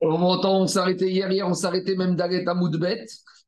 On s'est arrêté hier, hier on arrêté même d'arrêter à Moudbet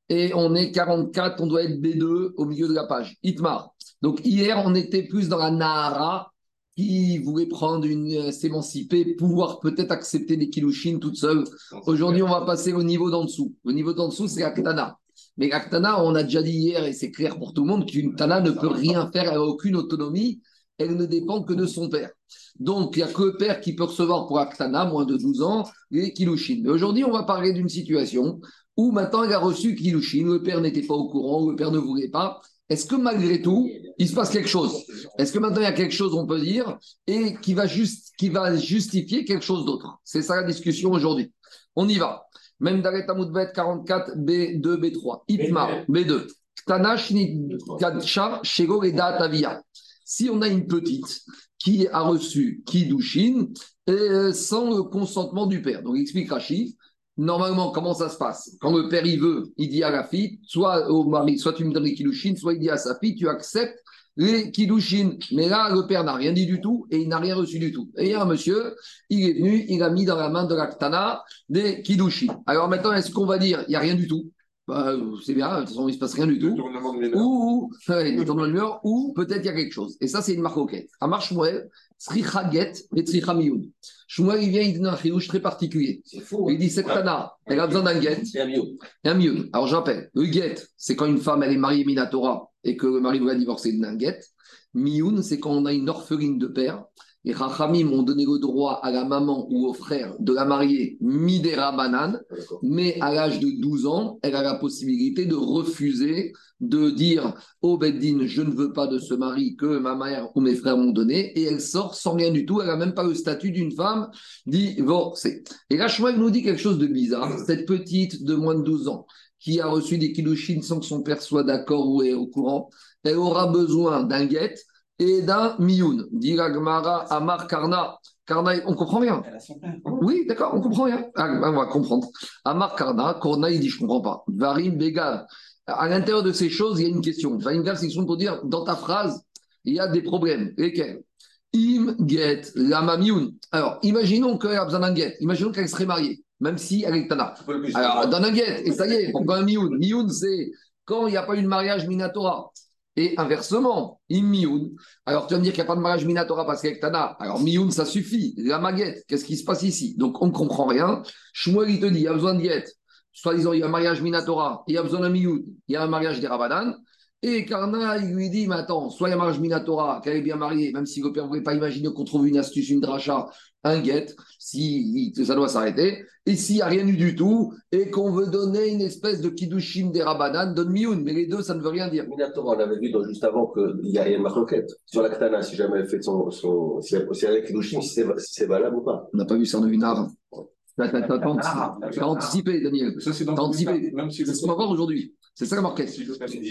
et on est 44, on doit être B2 au milieu de la page. Itmar. Donc hier on était plus dans la Nahara qui voulait prendre une, euh, s'émanciper, pouvoir peut-être accepter des kilouchines toute seule. Aujourd'hui on va passer au niveau d'en dessous. Le niveau d'en dessous c'est la Mais la on a déjà dit hier et c'est clair pour tout le monde qu'une Tana ne peut rien faire, elle n'a aucune autonomie elle ne dépend que de son père. Donc, il n'y a que le père qui peut recevoir pour Aktana, moins de 12 ans, les Kilushin. Mais aujourd'hui, on va parler d'une situation où maintenant il a reçu Kilushin, le père n'était pas au courant, le père ne voulait pas. Est-ce que malgré tout, il se passe quelque chose? Est-ce que maintenant il y a quelque chose, on peut dire, et qui va, justifier quelque chose d'autre? C'est ça la discussion aujourd'hui. On y va. Même Daret 44, B2, B3. Itmar, B2. Tanash Kadsha Shego Tavia si on a une petite qui a reçu Kiddushin euh, sans le consentement du père. Donc, explique Rachid, normalement, comment ça se passe? Quand le père, il veut, il dit à la fille, soit au mari, soit tu me donnes les Kiddushin, soit il dit à sa fille, tu acceptes les Kiddushin. Mais là, le père n'a rien dit du tout et il n'a rien reçu du tout. Et il un monsieur, il est venu, il a mis dans la main de l'Aktana des Kiddushin. Alors maintenant, est-ce qu'on va dire, il n'y a rien du tout? Bah, c'est bien, de toute façon, il ne se passe rien du tout. Ou, ou peut-être il y a quelque chose. Et ça, c'est une marque marque Amar Shmuel, Tzricha Get et Tzricha Miyun. Shmuel, il vient, il donne un chiouche très particulier. Fou, il dit cette Tana, elle a besoin d'un Get et un Miyun. Alors j'appelle. Le Get, c'est quand une femme, elle est mariée Minatora et que le mari veut la divorcer d'un Get. Miyun, c'est quand on a une orpheline de père et Rachamim ont donné le droit à la maman ou au frère de la marier Midera Banane, mais à l'âge de 12 ans, elle a la possibilité de refuser de dire au Beddin, je ne veux pas de ce mari que ma mère ou mes frères m'ont donné, et elle sort sans rien du tout, elle n'a même pas le statut d'une femme divorcée. Et là, nous dit quelque chose de bizarre, cette petite de moins de 12 ans, qui a reçu des kilouchines sans que son père soit d'accord ou est au courant, elle aura besoin d'un guette et d'un miyun. Dit Amar Karna. Karna, on comprend rien. Oui, d'accord, on comprend rien. Ah, on va comprendre. Amar Karna, Karna, il dit Je comprends pas. Varim Begal. À l'intérieur de ces choses, il y a une question. Varim Begal, c'est une question pour dire dans ta phrase, il y a des problèmes. Lesquels Im get lama miyun. Alors, imaginons qu'elle a besoin d'un get. Imaginons qu'elle serait mariée, même si elle est tana. Alors, dans un get, et ça y est, pourquoi un miyun? Miyun, c'est quand il n'y a pas eu de mariage minatora. Et inversement, im Alors tu vas me dire qu'il n'y a pas de mariage minatora parce qu'avec Tana, alors mioun ça suffit. La maguette, qu'est-ce qui se passe ici? Donc on ne comprend rien. Shmuel il te dit, il y a besoin de diète. Soit disant, il y a un mariage minatora, il y a besoin d'un mioun, il y a un mariage des Rabadan. Et Karna, il lui dit, mais attends, soit a un mariage minatora, qu'elle est bien mariée, même si le père ne voulait pas imaginer qu'on trouve une astuce, une dracha, un guet, si ça doit s'arrêter. Et s'il n'y a rien eu du tout, et qu'on veut donner une espèce de kiddushin des rabanan, donne mioun, mais les deux, ça ne veut rien dire. Minatora, on avait vu juste avant qu'il y a une marquette sur la katana, si jamais elle fait son. son si elle a kiddushin, si c'est valable ou pas. On n'a pas vu ça en Unar. T'as anticipé, Daniel. T'as anticipé. C'est ce qu'on va voir aujourd'hui. C'est ça la marquette.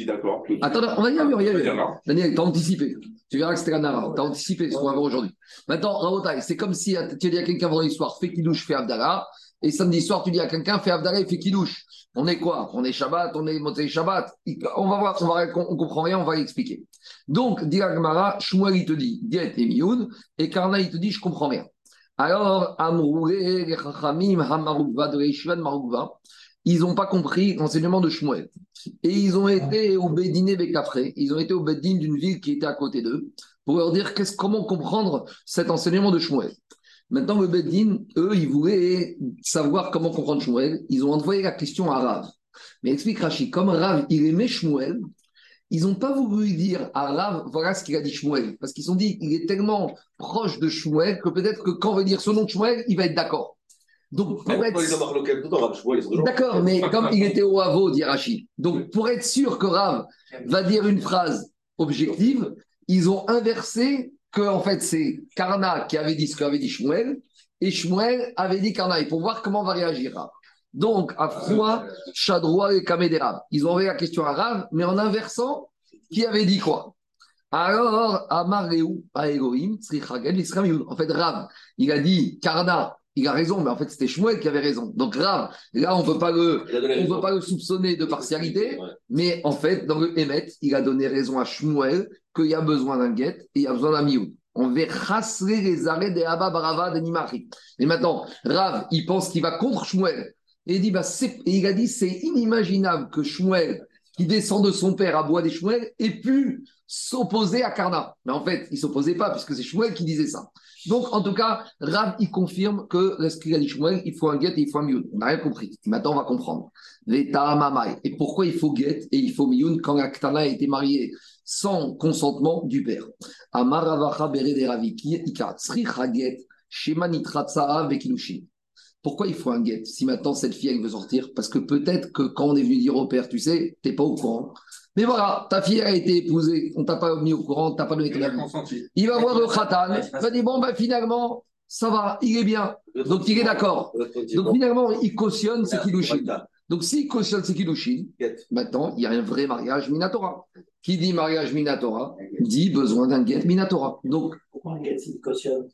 d'accord. Attends, on va y arriver. Daniel, t'as anticipé. Tu verras que c'était la Nara. T'as anticipé ce qu'on va voir aujourd'hui. Maintenant, Rabotai, c'est comme si tu dis à quelqu'un vendredi soir, fais douche, fais Abdallah. Et samedi soir, tu dis à quelqu'un, fais Abdallah et fais douche. On est quoi? On est Shabbat, on est Moté Shabbat. On va voir, on, va, on comprend rien, on va expliquer. Donc, dit Agmara, Shmuel, il te dit, Diet et Mioun, et Karna, il te dit, je comprends rien. Alors, Amroué, les Chachamim, de ils n'ont pas compris l'enseignement de Shmuel. Et ils ont été au Bédiné Bekafré, ils ont été au Bédine d'une ville qui était à côté d'eux, pour leur dire comment comprendre cet enseignement de Shmuel. Maintenant, le Bédine, eux, ils voulaient savoir comment comprendre Shmuel. Ils ont envoyé la question à Rav. Mais explique Rachid, comme Rav, il aimait Shmuel, ils n'ont pas voulu dire à Rav, voilà ce qu'il a dit Shmuel. Parce qu'ils ont dit, il est tellement proche de Shmuel que peut-être que quand on va dire ce nom de Shmuel, il va être d'accord. Donc, pour être... D'accord, mais comme il était au Havo, dit Rachid. Donc, pour être sûr que Rav va dire une phrase objective, ils ont inversé que, en fait, c'est Karna qui avait dit ce qu'avait dit Shmuel, et Shmuel avait dit Karna, et pour voir comment va réagir Rav. Donc, à froid, Chadroa et Rav. Ils ont envoyé la question à Rav, mais en inversant, qui avait dit quoi Alors, Amareu, Aegoim, En fait, Rav, il a dit Karna, il a raison, mais en fait, c'était Shmuel qui avait raison. Donc, grave, là, on ne peut pas le, pas le soupçonner de partialité, mais en fait, dans le Emet, il a donné raison à Shmuel qu'il y a besoin d'un guet et il y a besoin d'un mioud. On va rasser les arrêts des Abba Barava de Nimari. Et maintenant, Rav, il pense qu'il va contre Shmuel. Et il, dit, bah, a dit c'est inimaginable que Shmuel, qui descend de son père à Bois des Shmuel, ait pu s'opposer à Karna. Mais en fait, il ne s'opposait pas, puisque c'est Shmuel qui disait ça. Donc, en tout cas, Rav, il confirme que ce a dit Shmuel, il faut un guet et il faut un mioun. On n'a rien compris. Maintenant, on va comprendre. Et pourquoi il faut guet et il faut mioun quand la Ktana a été mariée sans consentement du père? Amaravacha Bere Raviki, Pourquoi il faut un guet si maintenant cette fille elle veut sortir? Parce que peut-être que quand on est venu dire au père, tu sais, tu n'es pas au courant. Mais voilà, ta fille a été épousée, on t'a pas mis au courant, tu n'as pas donné ton avis. Il va voir le khatan, il va dire bon, ben finalement, ça va, il est bien. Donc il est d'accord. Donc finalement, il cautionne ce kilouchine. Donc s'il cautionne ce kilouchine, maintenant, il y a un vrai mariage Minatora. Qui dit mariage Minatora dit besoin d'un guet Minatora. Donc, pourquoi un guet il cautionne?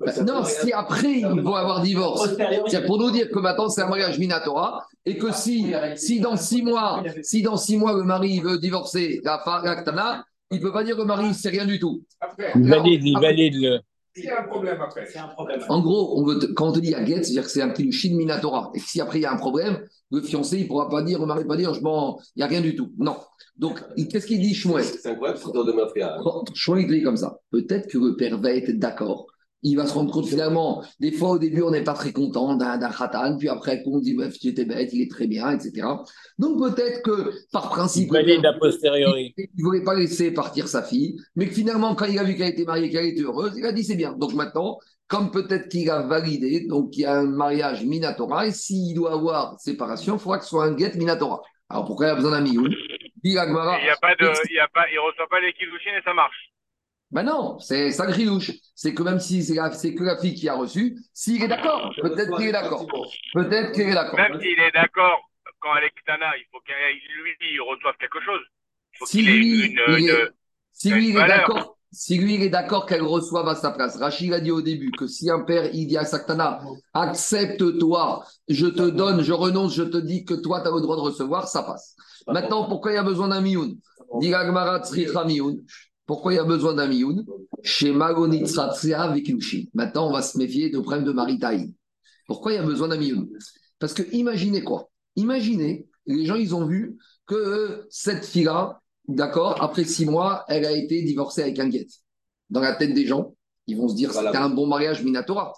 Bah, non, si après ils vont avoir divorce, c'est pour nous dire que maintenant c'est un mariage minatora et que si, si dans six mois, si dans six mois le mari veut divorcer la Ktana, il ne peut pas dire que le mari c'est rien du tout. Il valide, il valide le. C'est un problème après. Un problème. En gros, on veut quand on te dit à c'est-à-dire que c'est un petit chine minatora. Et si après il y a un problème, le fiancé, il ne pourra pas dire, le mari ne pas dire, je m'en, il n'y a rien du tout. Non. Donc, qu'est-ce qu'il dit, Shmuel? C'est incroyable, de. Shmuel, il dit comme ça. Peut-être que le père va être d'accord il va se rendre compte finalement, des fois au début on n'est pas très content d'un khatan, puis après on dit tu étais bête, il est très bien, etc. Donc peut-être que par principe, il ne voulait pas laisser partir sa fille, mais que finalement quand il a vu qu'elle était mariée, qu'elle était heureuse, il a dit c'est bien. Donc maintenant, comme peut-être qu'il a validé, donc il y a un mariage minatora, et s'il doit avoir séparation, il faudra que ce soit un get minatora. Alors pourquoi il a besoin d'un mioun Il ne reçoit pas les kilouchines et ça marche. Ben non, c'est ça gridouche. C'est que même si c'est que la fille qui a reçu, s'il est d'accord, peut-être qu'il est d'accord. Peut-être qu'il est d'accord. Même s'il est d'accord, quand elle est Ktana, il faut qu'il lui il reçoive quelque chose. si, lui, une, est, si lui, il est d'accord. Si lui, il est d'accord qu'elle reçoive à sa place. Rachid a dit au début que si un père, il dit à Saktana, accepte-toi, je te donne, je renonce, je te dis que toi, tu as le droit de recevoir, ça passe. Maintenant, pourquoi il y a besoin d'un mioun. Pourquoi il y a besoin d'un mioun Chez avec Maintenant, on va se méfier de problème de maritaï. Pourquoi il y a besoin d'un mioun? Parce que imaginez quoi? Imaginez, les gens, ils ont vu que cette fille-là, d'accord, après six mois, elle a été divorcée avec un guet. Dans la tête des gens, ils vont se dire c'était un bon mariage Minatora.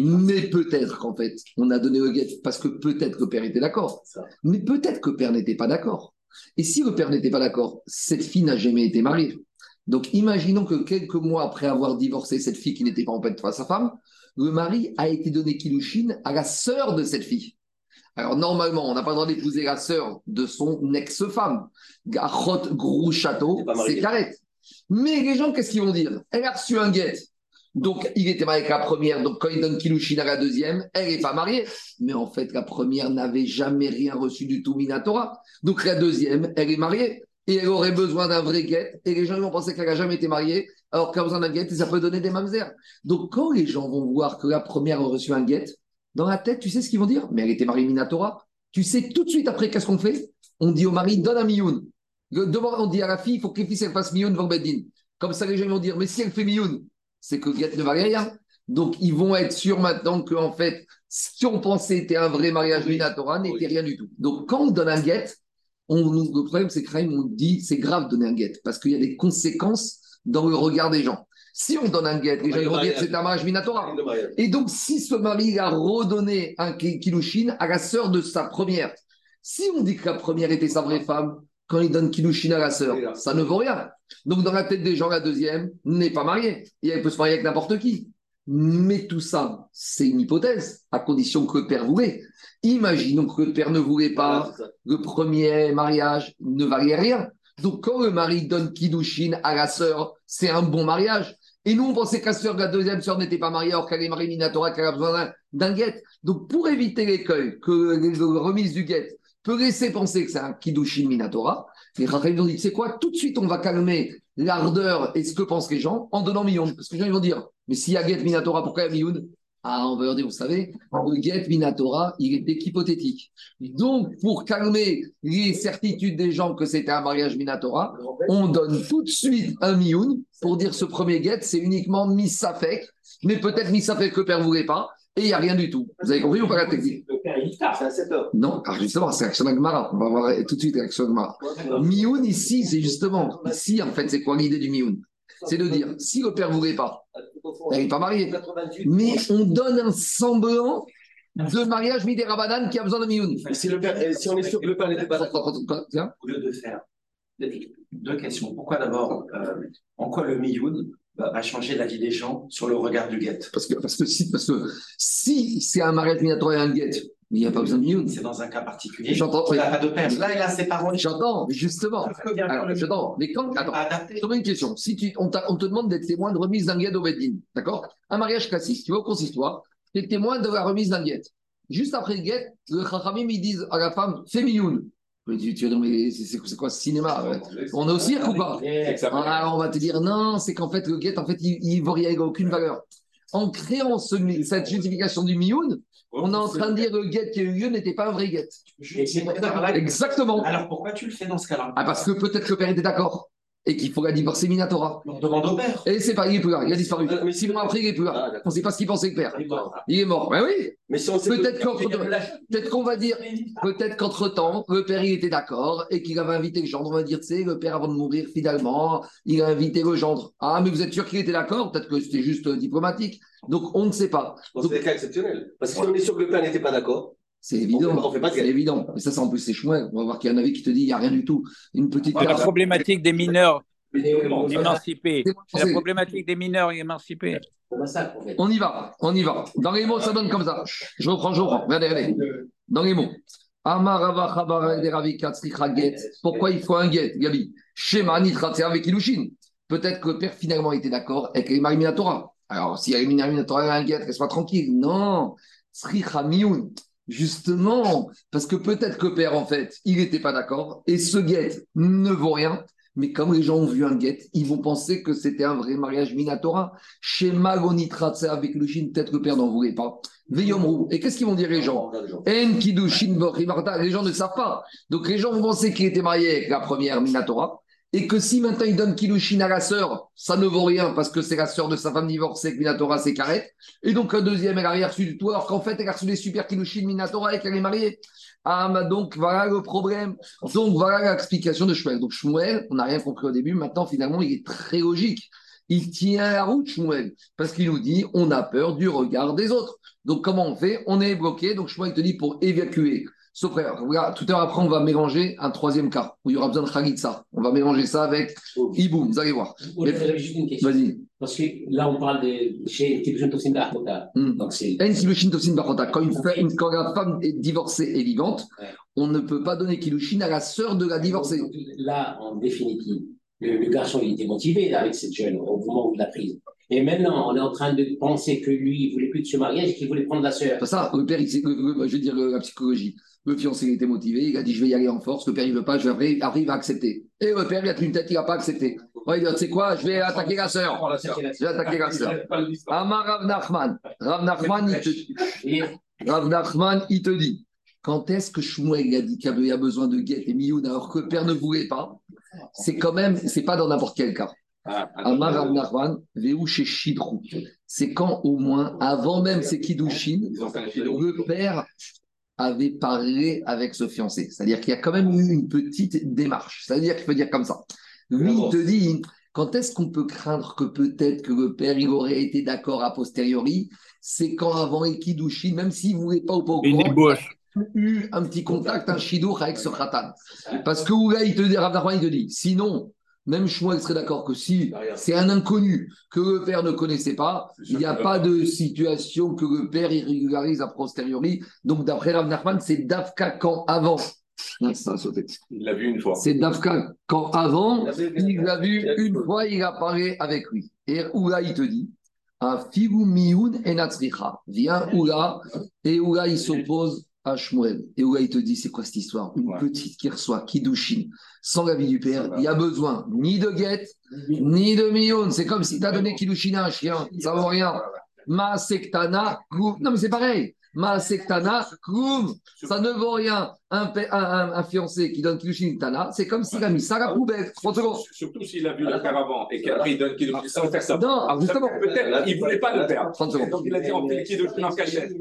Mais peut-être qu'en fait, on a donné le guet parce que peut-être que le père était d'accord. Mais peut-être que le père n'était pas d'accord. Et si le père n'était pas d'accord, cette fille n'a jamais été mariée. Donc imaginons que quelques mois après avoir divorcé cette fille qui n'était pas en fait à sa femme, le mari a été donné Kilushin à la sœur de cette fille. Alors normalement, on n'a pas le droit d'épouser la sœur de son ex-femme. Garot Grou Château, c'est carré. Mais les gens, qu'est-ce qu'ils vont dire? Elle a reçu un guet. Donc, il était marié avec la première. Donc, quand il donne Kilushin à la deuxième, elle n'est pas mariée. Mais en fait, la première n'avait jamais rien reçu du tout Minatora. Donc, la deuxième, elle est mariée et elle aurait besoin d'un vrai guet, et les gens vont penser qu'elle n'a jamais été mariée, alors qu'elle a besoin d'un guet, et ça peut donner des mamzères. Donc quand les gens vont voir que la première a reçu un guet, dans la tête, tu sais ce qu'ils vont dire? Mais elle était mariée Minatora. Tu sais tout de suite après, qu'est-ce qu'on fait? On dit au mari, donne un mioun. On dit à la fille, il faut que les filles elle fasse mioun devant Beddin. Comme ça, les gens vont dire, mais si elle fait mioun, c'est que guet ne va rien. Donc, ils vont être sûrs maintenant que, en fait, ce qu'on pensait était un vrai mariage Minatora n'était rien du tout. Donc, quand on donne un guet, le problème, c'est que on dit c'est grave de donner un guet parce qu'il y a des conséquences dans le regard des gens. Si on donne un guet, les gens vont dire c'est un mariage minatora. Et donc, si ce mari a redonné un kilouchine à la sœur de sa première, si on dit que la première était sa vraie femme, quand il donne kilouchine à la sœur, ça ne vaut rien. Donc, dans la tête des gens, la deuxième n'est pas mariée. Et elle peut se marier avec n'importe qui. Mais tout ça, c'est une hypothèse, à condition que le père voulait. Imaginons que le père ne voulait pas, le premier mariage ne valait rien. Donc, quand le mari donne Kiddushin à la sœur, c'est un bon mariage. Et nous, on pensait que la sœur, la deuxième sœur n'était pas mariée, alors qu'elle est mariée Minatora, qu'elle a besoin d'un guet. Donc, pour éviter l'écueil, que la remise du guet peut laisser penser que c'est un Kiddushin Minatora, les Rachel ont dit, c'est quoi? Tout de suite, on va calmer l'ardeur et ce que pensent les gens en donnant Mioun. Parce que les gens vont dire, mais s'il y a guet Minatora, pourquoi il y a Mioun Ah, on va dire, vous savez, le get Minatora, il était hypothétique. Donc, pour calmer les certitudes des gens que c'était un mariage Minatora, on donne tout de suite un mioun pour dire ce premier get, c'est uniquement Missafek, mais peut-être Missafek que le père voulait pas, et il n'y a rien du tout. Vous avez compris ou pas la technique? Le père, il tard. C'est à 7 heures. Non, car justement, c'est l'action d'Agmara. On va voir tout de suite l'action d'Agmara. Mioun ici, c'est justement, ici en fait, c'est quoi l'idée du Mioun? C'est de dire, si le père ne voulait pas, il n'est pas marié, 88. mais on donne un semblant de mariage Midé Rabadan qui a besoin de Mioun. Et si, le père, et si on est sûr que le père n'était pas d'accord. Au lieu de faire deux questions. Pourquoi d'abord, euh, en quoi le Miyoun va va changer la vie des gens sur le regard du guet? Parce que, parce que si, parce que si c'est un mariage minatoire et un guet, il n'y a pas besoin de Mioun. C'est dans un cas particulier. J'entends, Il n'a pas de père. Là, il a ses parents. J'entends, mais justement. Alors, j'entends, mais quand. Attends, je te pose une question. Si tu, on, t'a- on te demande d'être témoin de remise d'un guet au Beddin, d'accord? Un mariage classique, tu vas au consistoire, tu es témoin de la remise d'un guet. Juste après le guet, le Chachamim, ils disent à la femme, fais Mioun. Mais Tu, tu vas dire, mais c'est, quoi ce cinéma? Ouais On est au cirque ou pas? Alors, on va te dire non, c'est qu'en fait, le guet, en fait, il, il vaut rien, il n'a aucune valeur. En créant ce- cette justification du mioun, on est en train de dire que le guet qui a eu lieu n'était pas un vrai guet. Exactement. Alors pourquoi tu le fais dans ce cas-là? Ah, parce que peut-être que le père était d'accord et qu'il faut la divorcer Minatora. On demande au père. Et c'est pas, il est plus là, il a disparu. Euh, mais Six mois après, il est plus Ah, là. d'accord. On ne sait pas ce qu'il pensait le père. Il est mort. Il est mort. Ben oui. Mais si on sait que- Peut-être qu'entre peut-être qu'on va dire, peut-être qu'entre-temps, le père il était d'accord et qu'il avait invité le gendre. On va dire, tu sais, le père avant de mourir, finalement, il a invité le gendre. Ah, mais vous êtes sûr qu'il était d'accord? Peut-être que c'était juste euh, diplomatique. Donc on ne sait pas. Bon, c'est des cas exceptionnels. Parce que si on est sûr que le père n'était pas d'accord, C'est évident. on fait pas C'est évident. Mais ça, c'est en plus, c'est chouette. On va voir qu'il y en avait qui te dit, il n'y a rien du tout. Une petite la problématique des mineurs émancipés. C'est la problématique des mineurs émancipés. On y va, on y va. Dans les mots, ça donne comme ça. Je reprends, je reprends. Regardez, regardez. Dans les mots. Pourquoi il faut un get, Gabi? Shema Nitratse avec Ilushin. Peut-être que le père finalement était d'accord avec les Minatora. Alors, si les Minatora a un get, qu'elle soit tranquille. Non. Sricha Mioun. Justement, parce que peut-être que le père, en fait, il n'était pas d'accord et ce get ne vaut rien. Mais comme les gens ont vu un get, ils vont penser que c'était un vrai mariage Minatora. Chez Magonitratse avec Ilushin, peut-être que le père n'en voulait pas. Veyomrou. Et qu'est-ce qu'ils vont dire les gens? En Bochimarta, les gens ne savent pas. Donc les gens vont penser qu'il était marié avec la première Minatora et que si maintenant il donne Kiddushin à la sœur, ça ne vaut rien parce que c'est la sœur de sa femme divorcée que Minatora c'est. Et donc un deuxième, elle a reçu du tout alors qu'en fait elle a reçu des super Kiddushin Minatora et qu'elle est mariée. Ah, mais donc voilà le problème. Donc voilà l'explication de Shmuel. Donc Shmuel, on n'a rien compris au début, maintenant finalement il est très logique. Il tient la route, Shmuel, parce qu'il nous dit on a peur du regard des autres. Donc, comment on fait? On est bloqué. Donc, il te dit pour évacuer frère. Regarde, tout à l'heure, après, on va mélanger un troisième cas où il y aura besoin de Khalitsa. On va mélanger ça avec Iboum. Vous allez voir. Oui, J'avais juste une question. Vas-y. Parce que là, on parle de chez Tibujon Tosin Dakota. Hmm. Donc, c'est. En Kilushin Tosin Barota. Quand, une une- quand la femme est divorcée et vivante, Ouais. on ne peut pas donner Kilushin à la sœur de la divorcée. Donc, Là, en définitive, le, le garçon, il était motivé avec cette jeune au moment de la prise. Et maintenant, on est en train de penser que lui, il voulait plus de ce mariage et qu'il voulait prendre la sœur. C'est ça, le père, il le- le- je veux dire le- la psychologie. Le fiancé il était motivé, il a dit je vais y aller en force. Le père il veut pas, je vais il va accepter. Et le père il a une tête, il n'a pas accepté. Ouais, il dit tu sais quoi, je vais attaquer la sœur. Je vais attaquer la sœur. Amar Rav Nachman. Rav Nachman, il te, Rav Nachman, il te dit quand est-ce que Shmuel a dit qu'il y a besoin de guet et Mioun alors que le père ne voulait pas C'est quand même, c'est pas dans n'importe quel cas. Amar Rav Nachman, Veu chez Shidrou. C'est quand au moins, avant même ses Kiddushin, le père avait parlé avec ce fiancé. C'est-à-dire qu'il y a quand même eu une petite démarche. C'est-à-dire qu'il faut dire comme ça. Lui, il te dit, quand est-ce qu'on peut craindre que peut-être que le père, il aurait été d'accord a posteriori? C'est quand avant Ekidushin, même s'il ne voulait pas ou pas au courant, ébauche. il a eu un petit contact, un shidour avec ce khatan. Parce que là, il te dit, Rav Nachman, il te dit, sinon, même Shmuel serait d'accord que si c'est un inconnu que le père ne connaissait pas, il n'y a pas de situation que le père irrégularise a posteriori. Donc, d'après Rav Nachman, c'est Dafka quand avant. Ah, ça a sauté. Il l'a vu une fois. C'est Dafka quand avant, il l'a vu une fois, il a parlé avec lui. Et Oula, il te dit, un figu mioun enatzricha. Viens Oula, et Oula, il s'oppose à Shmuel. Et Oula, il te dit, c'est quoi cette histoire? Une Ouais. petite qui reçoit, qui douchine, sans l'avis du père, il y a besoin ni de guette, ni de mioun. C'est comme si tu as donné Kiddushin à un chien, ça vaut rien. Ma sektana. Non, mais c'est pareil. Ma sektana. Ça ne vaut rien. Un, un, un- un fiancé qui donne Kiddushin Tana, c'est comme s'il a mis ça à la poubelle. 30 secondes. Surtout s'il a vu le faire avant et qu'après il donne qu'il sans faire ça. Non, alors justement. Peut-être il ne voulait pas le faire. 30 secondes. Donc il a dit en fait qu'il en cachette.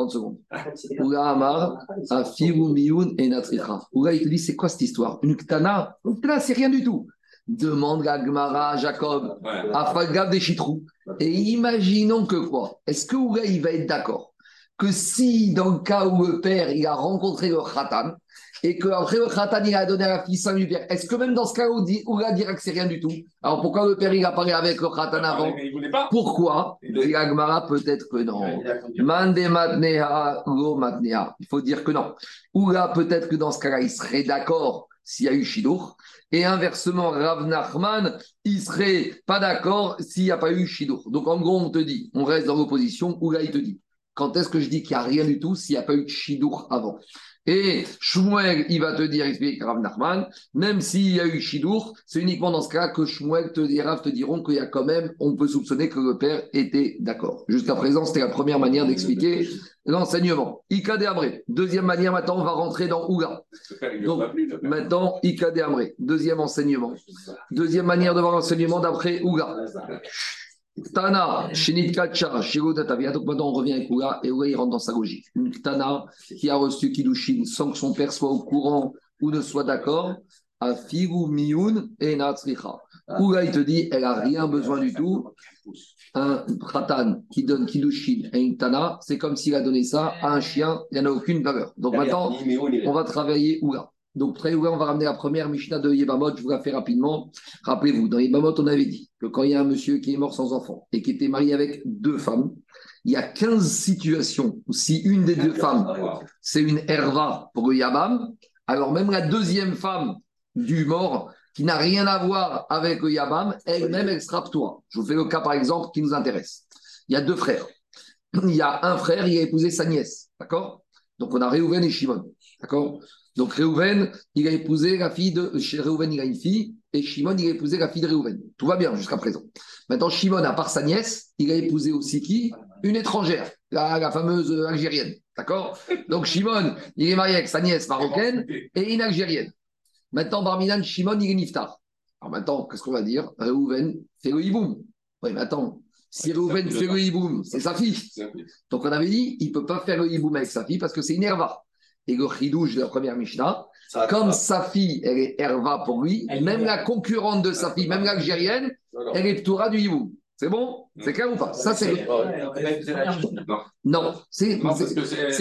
30 secondes. Oula Amar, Afiru Miyun et Natricha. Oula, il te dit, c'est quoi cette histoire? Une Ktana? Une Ktana, c'est rien du tout. Demande la Gemara à Jacob, à Falgav des Chitrous. Et imaginons que quoi? Est-ce que Oula, il va être d'accord? Que si, dans le cas où le père, il a rencontré le Khatan, et qu'après le Khatan, il a donné à la fille 5 du père, est-ce que même dans ce cas où Oula dira que c'est rien du tout? Alors pourquoi le père, il a parlé avec le Khatan avant? Mais il voulait pas. Pourquoi? Gemara, peut-être que non. Mande matnea, lo matnea. Il faut dire que non. Ou là, peut-être que dans ce cas-là, il serait d'accord s'il y a eu Shidour. Et inversement, Rav Nachman, il serait pas d'accord s'il n'y a pas eu Shidour. Donc en gros, on te dit, on reste dans l'opposition. Ou là, il te dit, quand est-ce que je dis qu'il n'y a rien du tout s'il n'y a pas eu Shidour avant? Et Shmuel, il va te dire, explique Rav Nachman, même s'il y a eu Shidour, c'est uniquement dans ce cas que Shmuel te, et Rav te diront qu'il y a quand même, on peut soupçonner que le père était d'accord. Jusqu'à présent, c'était la première manière d'expliquer l'enseignement. Ikade Amré. Deuxième manière, maintenant, on va rentrer dans Ouga. Donc. Maintenant, Ikade Amré. Deuxième enseignement. Deuxième manière de voir l'enseignement d'après Ouga. Tana, Shinit Kacha, Shiro Tatavia. Donc maintenant, on revient avec Ouga et Ouga, il rentre dans sa logique. Une Tana qui a reçu Kiddushin sans que son père soit au courant ou ne soit d'accord, à Figu Miyun et Natsricha. Ouga, il te dit, elle n'a rien besoin du tout. Un Khatan qui donne Kiddushin à une Tana, c'est comme s'il a donné ça à un chien, il n'y en a aucune valeur. Donc maintenant, on va travailler Oula. Donc, très Oula, on va ramener la première Mishnah de Yebamot. Je vous la fais rapidement. Rappelez-vous, dans Yebamot, on avait dit que quand il y a un monsieur qui est mort sans enfant et qui était marié avec deux femmes, il y a 15 situations où si une des deux femmes, c'est une herva pour Yabam, alors même la deuxième femme du mort, qui n'a rien à voir avec Yabam, elle-même, elle sera toi. Je vous fais le cas, par exemple, qui nous intéresse. Il y a deux frères. Il y a un frère, il a épousé sa nièce. D'accord? Donc, on a Réhouven et Shimon. D'accord? Donc, Réhouven, il a épousé la fille de. Chez Réhouven, il a une fille, et Shimon, il a épousé la fille de Réhouven. Tout va bien jusqu'à présent. Maintenant, Shimon, à part sa nièce, il a épousé aussi qui? Une étrangère, la, la fameuse euh, algérienne. D'accord? Donc, Shimon, il est marié avec sa nièce marocaine et une algérienne. Maintenant, Barminan, Shimon, il est niftar. Alors maintenant, qu'est-ce qu'on va dire? Réhouven fait le hiboum. Oui, mais attends, si Réhouven fait le hiboum, c'est sa fille. Donc on avait dit, il ne peut pas faire le hiboum avec sa fille parce que c'est une herva. Et le chidouche de la première Mishnah, comme sa fille, elle est herva pour lui, Elle même la concurrente de sa fille, même l'algérienne, elle est ptoura du hiboum. C'est bon? C'est clair ou pas? Ça, c'est le- Non, c'est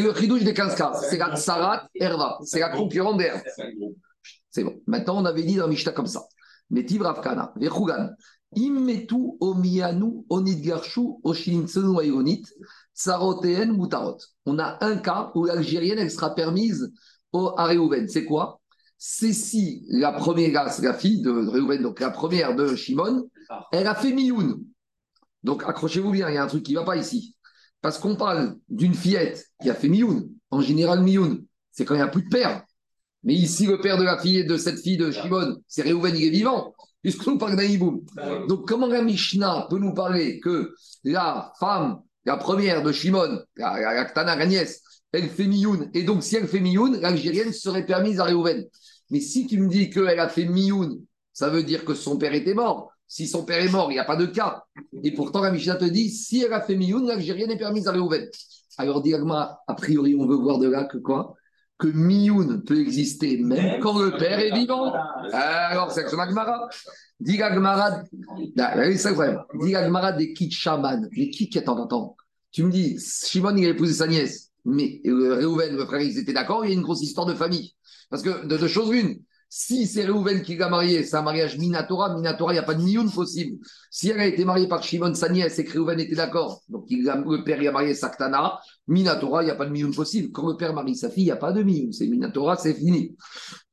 le chidouche des 15 cas. C'est la Sarat herva. C'est la concurrente d'herva. C'est bon. Maintenant, on avait dit dans Mishnah comme ça. Mais Tivravkana, Vechugan, Immetu omianu onidgarshu oshintsenu ayonit, tsaroteen mutarot. On a un cas où l'Algérienne, elle sera permise au, à Réhouven. C'est quoi? C'est si la première, la fille de Réhouven, donc la première de Shimon, elle a fait Mioun. Donc accrochez-vous bien, il y a un truc qui ne va pas ici. Parce qu'on parle d'une fillette qui a fait Mioun. En général, Mioun, c'est quand il n'y a plus de père. Mais ici, le père de la fille de cette fille de Shimon, c'est Réhouven, il est vivant, puisqu'on parle d'un hiboum. Donc, comment la Mishnah peut nous parler que la femme, la première de Shimon, la, la, elle fait Mioun, et donc si elle fait Mioun, l'Algérienne serait permise à Réhouven. Mais si tu me dis qu'elle a fait Mioun, ça veut dire que son père était mort. Si son père est mort, il n'y a pas de cas. Et pourtant, la Mishnah te dit, si elle a fait Mioun, l'Algérienne est permise à Réhouven. Alors, dis a priori, on veut voir de là que quoi? Que Mioun peut exister même quand le père est vivant. Alors, c'est son Agmara. Dit l'Agmara, Ah, oui, c'est vrai. Dit l'Agmara des Kitchaman. Les Kit, attends, attends. Tu me dis, Shimon, il a épousé sa nièce, mais euh, Réhouven, le frère, ils étaient d'accord, il y a une grosse histoire de famille. Parce que de deux choses une, si c'est Réhouven qui l'a marié, c'est un mariage Minatora. Minatora, il n'y a pas de Mioun possible. Si elle a été mariée par Shimon, sa nièce, et que Réhouven était d'accord, donc a- le père a marié Saktana, Minatora, il n'y a pas de Mioun possible. Quand le père marie sa fille, il n'y a pas de Mioun. C'est Minatora, c'est fini.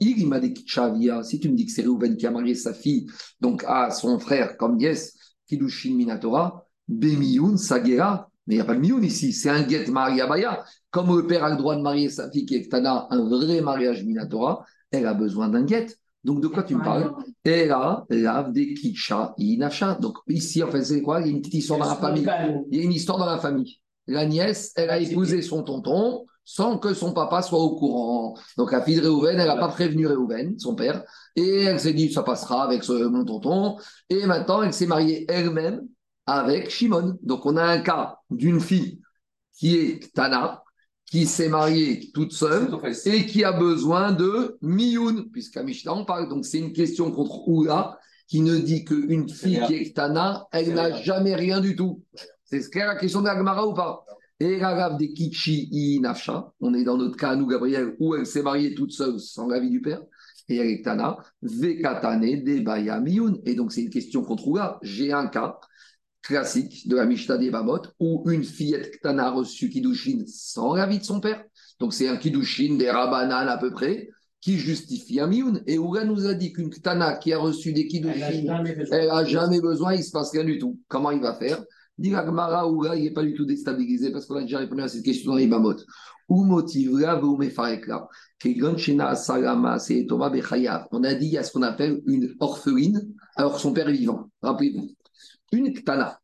Il, m'a dit si tu me dis que c'est Réhouven qui a marié sa fille, donc à son frère comme Yes, Kidushin Minatora, Bemioun, Sagera, mais il n'y a pas de Mioun ici, c'est un Get Mariabaya. Comme le père a le droit de marier sa fille qui est Tana, un vrai mariage Minatora, elle a besoin d'un Get. Donc, de quoi tu me parles? Et là, lave des kitcha, inacha. Donc, ici, en fait, c'est quoi? Il y a une petite histoire dans la famille. Il y a une histoire dans la famille. La nièce, elle a épousé son tonton sans que son papa soit au courant. Donc, la fille de Réhouven, elle n'a pas prévenu Réhouven, son père, et elle s'est dit, ça passera avec ce, mon tonton. Et maintenant, elle s'est mariée elle-même avec Shimon. Donc, on a un cas d'une fille qui est Tana, qui s'est mariée toute seule et qui a besoin de Mioun, puisqu'à Mishnah on parle. Donc, c'est une question contre Oula qui ne dit qu'une fille qui est Tana, elle n'a jamais rien du tout. C'est clair la question de l'Agmara ou pas? Et la des Kichi Inafsha, on est dans notre cas, nous, Gabriel, où elle s'est mariée toute seule sans l'avis du père, et elle est Tana, Vekatane Debaya Mioun. Et donc, c'est une question contre Oula. J'ai un cas classique de la Mishnah des Bamot, où une fillette Ktana a reçu Kiddushin sans l'avis de son père. Donc c'est un Kiddushin des Rabanan à peu près, qui justifie un Mioun. Et Ouga nous a dit qu'une Ktana qui a reçu des Kiddushin, elle n'a jamais besoin, il ne se passe rien du tout. Comment il va faire? Dit Agmara, Ouga, il n'est pas du tout déstabilisé parce qu'on a déjà répondu à cette question dans les Bamot. Ou mefarekla. On a dit il y a ce qu'on appelle une orpheline, alors que son père est vivant. Rappelez-vous. Une Ktana,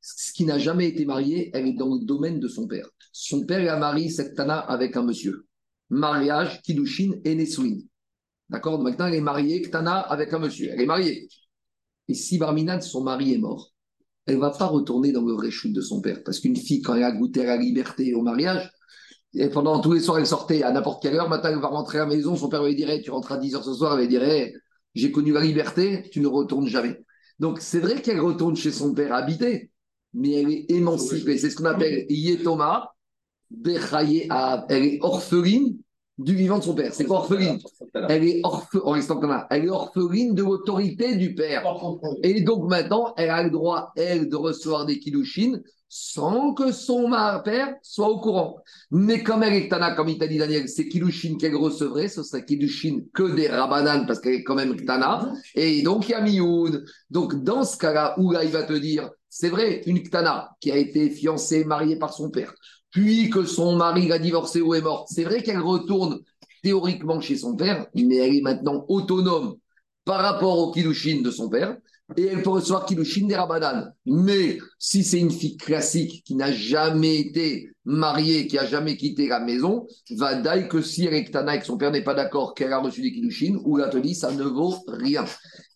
ce qui n'a jamais été mariée, elle est dans le domaine de son père. Son père a marié cette Ktana avec un monsieur. Mariage, Kiddushin et Nesouin. D'accord? Maintenant, elle est mariée, Ktana, avec un monsieur. Elle est mariée. Et si Barminan, son mari est mort, elle va pas retourner dans le réchute de son père. Parce qu'une fille, quand elle a goûté à la liberté au mariage, et pendant tous les soirs, elle sortait à n'importe quelle heure. Maintenant, elle va rentrer à la maison. Son père lui dirait Tu rentres à 10 h ce soir. Elle lui dirait J'ai connu la liberté, tu ne retournes jamais. Donc, c'est vrai qu'elle retourne chez son père habité, mais elle est émancipée. C'est ce qu'on appelle Yetoma, Bechaye Elle est orpheline du vivant de son père. C'est quoi orpheline? Elle est orpheline. Elle est orpheline de l'autorité du père. Et donc maintenant, elle a le droit, elle, de recevoir des kilouchines sans que son père soit au courant. Mais comme elle est Tana, comme il t'a dit Daniel, c'est Kilushin qu'elle recevrait, ce serait Kilushin que des Rabanan, parce qu'elle est quand même Ktana, et donc il y a Mioun. Donc dans ce cas-là, où là il va te dire, c'est vrai, une Ktana qui a été fiancée, mariée par son père, puis que son mari l'a divorcée ou est morte, c'est vrai qu'elle retourne théoriquement chez son père, mais elle est maintenant autonome par rapport au Kilushin de son père et elle peut recevoir Kilushin des Rabanan. Mais si c'est une fille classique qui n'a jamais été mariée, qui n'a jamais quitté la maison, va dire que si elle est Ktana et que son père n'est pas d'accord qu'elle a reçu des Kilushin, ou la ça ne vaut rien.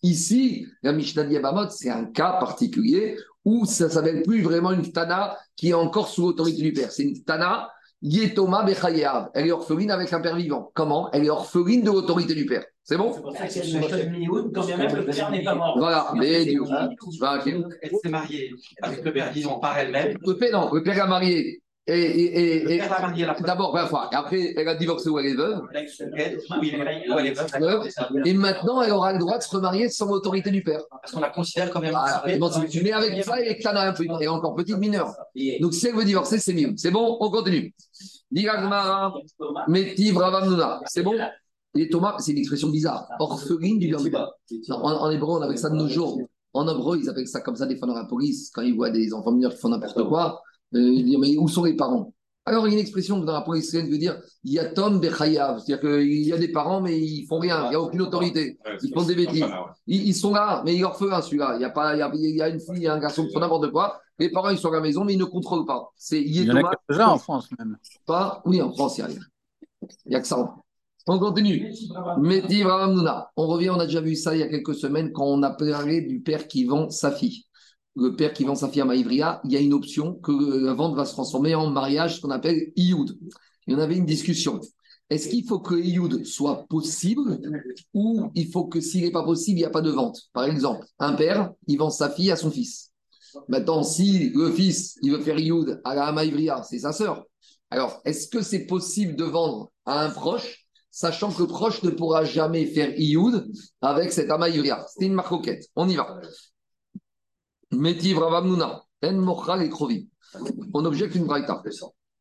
Ici, la Mishnah Diabamot, c'est un cas particulier où ça ne s'appelle plus vraiment une Ktana qui est encore sous l'autorité du père. C'est une Ktana Yetoma Bechayeav. Elle est orpheline avec un père vivant. Comment? Elle est orpheline de l'autorité du père. C'est bon? C'est pour ça a une méthode Mioun, quand bien même le père n'est pas mort. Voilà, mais Dieu. Elle s'est mariée avec le père vivant par elle-même. Le père, non, le père a marié. Et, et, et, d'abord, fois. Et après, elle a divorcé où elle est veuve. Et maintenant, elle aura le droit de se remarier sans l'autorité du père. Parce qu'on la considère comme Ah, émancipée. bon, c'est- mais avec ça, elle est un peu, elle est encore petite mineure. Donc, si elle veut divorcer, c'est mieux. C'est bon, on continue. C'est bon? Et Thomas, c'est une expression bizarre. Orpheline du en, en hébreu, on appelle ça de nos jours. En hébreu, ils appellent ça comme ça des fois dans la police, quand ils voient des enfants mineurs qui font n'importe quoi, euh, Mais où sont les parents? Alors, il y a une expression dans la police qui veut dire Yatom Bechayav. C'est-à-dire qu'il y a des parents, mais ils font rien, il n'y a aucune autorité. Ils font des bêtises. Ils, ils sont là, mais il est orphelin celui-là. Il y a, pas, il y a, il y a une fille, il y a un garçon qui font n'importe quoi. Les parents, ils sont à la maison, mais ils ne contrôlent pas. C'est Il y en a quelques-uns en France même. Pas... Oui, en France, il n'y a rien. Il n'y a que ça. On continue. Mehdi. On revient, on a déjà vu ça il y a quelques semaines quand on a parlé du père qui vend sa fille. Le père qui vend sa fille à Maïvria, il y a une option que la vente va se transformer en mariage, ce qu'on appelle Ioud. Il y en avait une discussion. Est-ce qu'il faut que Ioud soit possible ou il faut que s'il n'est pas possible, il n'y a pas de vente? Par exemple, un père, il vend sa fille à son fils. Maintenant, si le fils, il veut faire Ioud à la Amaïvria, c'est sa sœur. Alors, est-ce que c'est possible de vendre à un proche, sachant que le proche ne pourra jamais faire Ioud avec cette Amaïvria C'était une marcoquette. On y va. Métiv Ravamnuna, En Mocha. On objecte une braïta.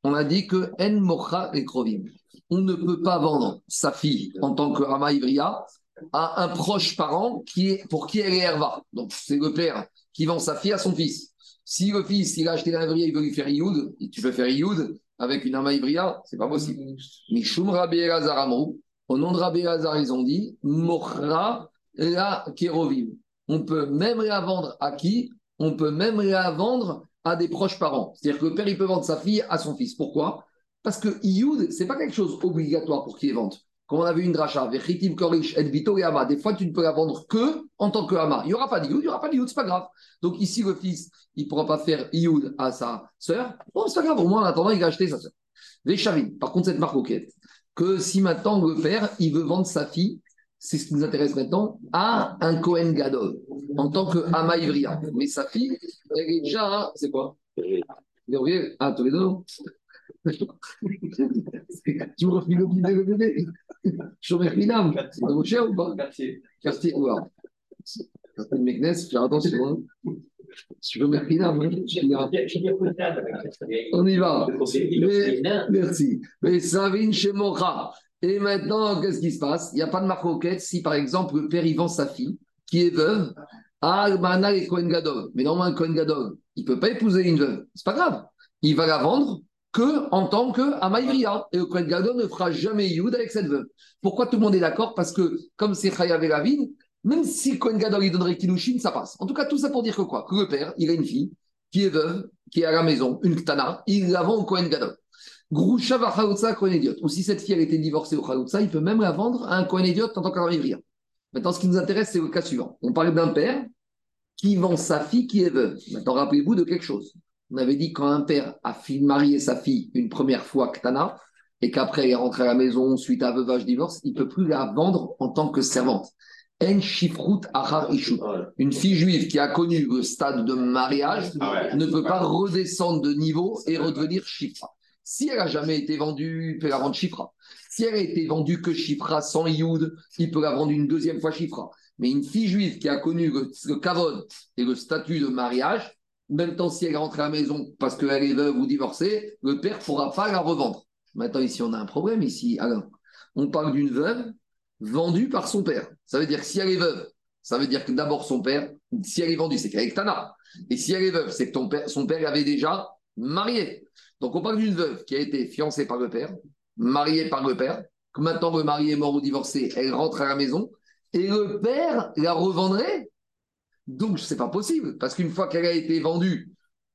On a dit que En Mocha et Krovim. On ne peut pas vendre sa fille en tant que Amaïvria à un proche parent qui est, pour qui elle est Herva. Donc, c'est le père qui vend sa fille à son fils. Si le fils, il a acheté la il veut lui faire Ioud, tu peux faire Ioud avec une Amaïbria, c'est pas possible. Mishum Rabbi Amrou, Au nom de Rabbi Lazar, ils ont dit Mochra la Kérovim. On peut même la vendre à qui? On peut même la vendre à des proches parents. C'est-à-dire que le père, il peut vendre sa fille à son fils. Pourquoi? Parce que Ioud, ce n'est pas quelque chose obligatoire pour qu'il vende. Comme on avait une dracha, Vechitim Korish, et Vito et Ama, des fois tu ne peux la vendre que en tant que Ama. Il n'y aura pas d'Ioud, il n'y aura pas d'Ioud, c'est pas grave. Donc ici, le fils, il ne pourra pas faire Ioud à sa sœur. Bon, c'est pas grave, au moins en attendant, il va acheter sa sœur. Veshavim, par contre, cette marque que si maintenant le père, il veut vendre sa fille, c'est ce qui nous intéresse maintenant, à un Cohen Gadol, en tant que. Mais sa fille, elle est déjà, c'est quoi? Gabriel Ah, Toledo Tu me le bébé, le bébé Chômeur Minam, c'est cher ou pas? Quartier. Quartier, ou alors de Meknes, faire attention. Hein. Minam, hein. On y va. Mais- Merci. Mais Savine chez Mocha. Et maintenant, qu'est-ce qui se passe? Il n'y a pas de quête si, par exemple, le père il vend sa fille, qui est veuve, à Almana et Cohen Gadol. Mais normalement, un Cohen Gadol, il ne peut pas épouser une veuve. C'est pas grave. Il va la vendre que en tant que Amaïvria. Et le Cohen Gadol ne fera jamais Youd avec cette veuve. Pourquoi tout le monde est d'accord? Parce que, comme c'est Chayav et Ravine, même si le Cohen Gadol il donnerait Kilushin, ça passe. En tout cas, tout ça pour dire que quoi? Que le père, il a une fille qui est veuve, qui est à la maison, une Ktana, il la vend au Cohen Gadol. Groucha va Chaloutza, Cohen Idiot. Ou si cette fille elle était divorcée au Chaloutza, il peut même la vendre à un Cohen Idiot en tant qu'Aravivria. Maintenant, ce qui nous intéresse, c'est le cas suivant. On parle d'un père qui vend sa fille qui est veuve. Maintenant, rappelez-vous de quelque chose. On avait dit quand un père a marié sa fille une première fois Ktana, et qu'après elle est rentrée à la maison suite à un veuvage divorce, il ne peut plus la vendre en tant que servante. En shifrut achar ishut. Voilà. Une fille juive qui a connu le stade de mariage Ah ouais. ne peut pas redescendre de niveau et redevenir Chifra. Si elle n'a jamais été vendue, il peut la vendre Chifra. Si elle a été vendue que Chifra sans Youd, il peut la vendre une deuxième fois Chifra. Mais une fille juive qui a connu le, kavod et le statut de mariage, même temps si elle rentre à la maison parce qu'elle est veuve ou divorcée, le père ne pourra pas la revendre. Maintenant, ici, on a un problème, ici, Alain. On parle d'une veuve vendue par son père. Ça veut dire que si elle est veuve, ça veut dire que d'abord son père, si elle est vendue, c'est qu'elle est Tana. Et si elle est veuve, c'est que ton père, son père avait déjà marié. Donc on parle d'une veuve qui a été fiancée par le père, mariée par le père, que maintenant le mari est mort ou divorcé, elle rentre à la maison, et le père la revendrait. Donc c'est pas possible, parce qu'une fois qu'elle a été vendue,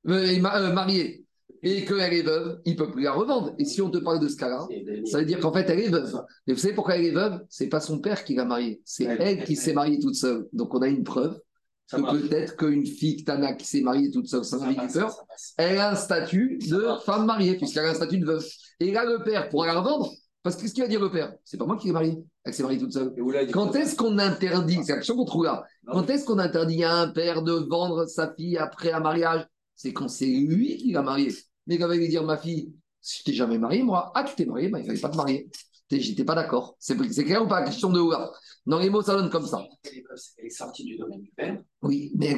euh, euh, mariée, et qu'elle est veuve, il ne peut plus la revendre. Et si on te parle de ce cas-là, ça veut dire qu'en fait, elle est veuve. Et vous savez pourquoi elle est veuve? C'est pas son père qui l'a mariée, c'est elle qui s'est mariée toute seule. Donc on a une preuve Ça que peut-être qu'une fille Tana qui s'est mariée toute seule sans agriculteur, elle a un statut de femme mariée, puisqu'elle a un statut de veuve. Et là, le père pourra la revendre, parce que qu'est-ce qu'il va dire le père? C'est pas moi qui l'ai mariée, elle s'est mariée toute seule. Là, Quand est-ce qu'on interdit, c'est la question qu'on trouve là, Non. quand est-ce qu'on interdit à un père de vendre sa fille après un mariage? C'est quand c'est lui qui l'a mariée. Mais quand il va lui dire, ma fille, je t'ai jamais mariée, moi, ah, tu t'es mariée, bah, il ne fallait pas te marier. J'étais pas d'accord. C'est clair ou pas la question de Oula Dans les mots, ça donne comme ça. Elle est- sortie du domaine du père. Oui, mais,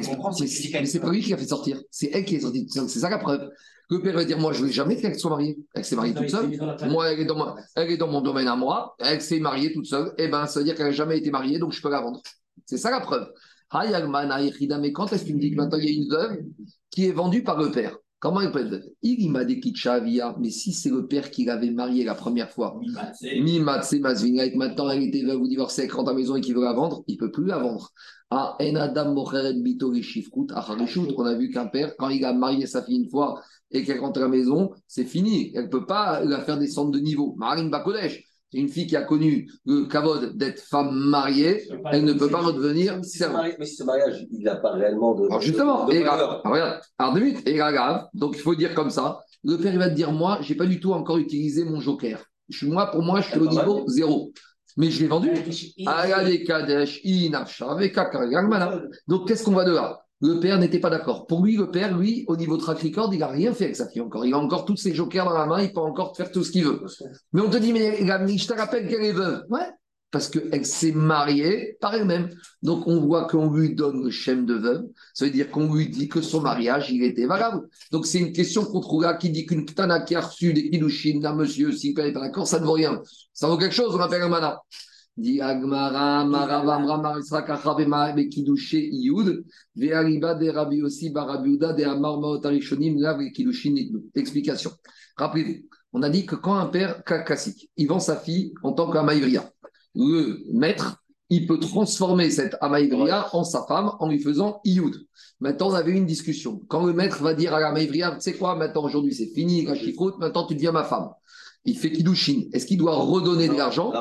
c'est pas lui qui l'a fait sortir. C'est elle qui est sortie. C'est c'est ça la preuve. Le père va dire Moi, je ne veux jamais qu'elle soit mariée. Elle s'est mariée toute seule. Moi, elle est, dans ma- elle est dans mon domaine à moi. Elle s'est mariée toute seule. Eh ben, ça veut dire qu'elle n'a jamais été mariée, donc je peux la vendre. C'est ça la preuve. Mais quand est-ce que tu me dis que maintenant il y a une veuve qui est vendue par le père? Comment elle peut être Il m'a dit Kitchavia, mais si c'est le père qui l'avait mariée la première fois, Mi Matse Masvina, et que maintenant elle était veuve ou divorcée, elle rentre à la maison et qu'il veut la vendre, il ne peut plus la vendre. Ah, En Adam Mocheret Bito Rishifrut, Acharishut, on a vu qu'un père, quand il a marié sa fille une fois et qu'elle rentre à la maison, c'est fini. Elle ne peut pas la faire descendre de niveau. Marine Bakodesh, une fille qui a connu le kavod d'être femme mariée, elle ne peut pas redevenir servante. Mais si ce mariage, il n'a pas réellement de. Alors justement, de et valeur. grave. Alors, regarde, alors deux minutes, et grave. Donc il faut dire comme ça. Le père il va te dire moi, j'ai pas du tout encore utilisé mon joker. Je moi pour moi, je suis au niveau zéro. Mais je l'ai vendu. Donc qu'est-ce qu'on va de là Le père n'était pas d'accord. Pour lui, le père, lui, au niveau track record, il n'a rien fait avec sa fille encore. Il a encore tous ses jokers dans la main, il peut encore faire tout ce qu'il veut. Mais on te dit, mais la- je te rappelle qu'elle est veuve. Ouais, parce qu'elle s'est mariée par elle-même. Donc on voit qu'on lui donne le schème de veuve. Ça veut dire qu'on lui dit que son mariage, il était valable. Donc c'est une question qu'on trouve là qui dit qu'une ktana qui a reçu des kiddushin d'un monsieur, s'il n'est pas d'accord, ça ne vaut rien. Ça vaut quelque chose, on appelle un mana. Dit Agmara, Maravam, Ramar, Israq, Achabema, Bekidushe, Iyud, Ve'ariba, de Rabbi aussi, Barabiuda, de Amar, Maot, Arishonim, Lav, et Kiddushin, Nidlu. Explication. Rappelez-vous, on a dit que quand un père, classique, il vend sa fille en tant qu'amaïvria, le maître, il peut transformer cette Amaïvria en sa femme en lui faisant Ioud. Maintenant, on avait une discussion. Quand le maître va dire à la Amaïvria, tu sais quoi, maintenant aujourd'hui c'est fini, la maintenant tu deviens ma femme. Il fait Kiddushin. Est-ce qu'il doit redonner de l'argent.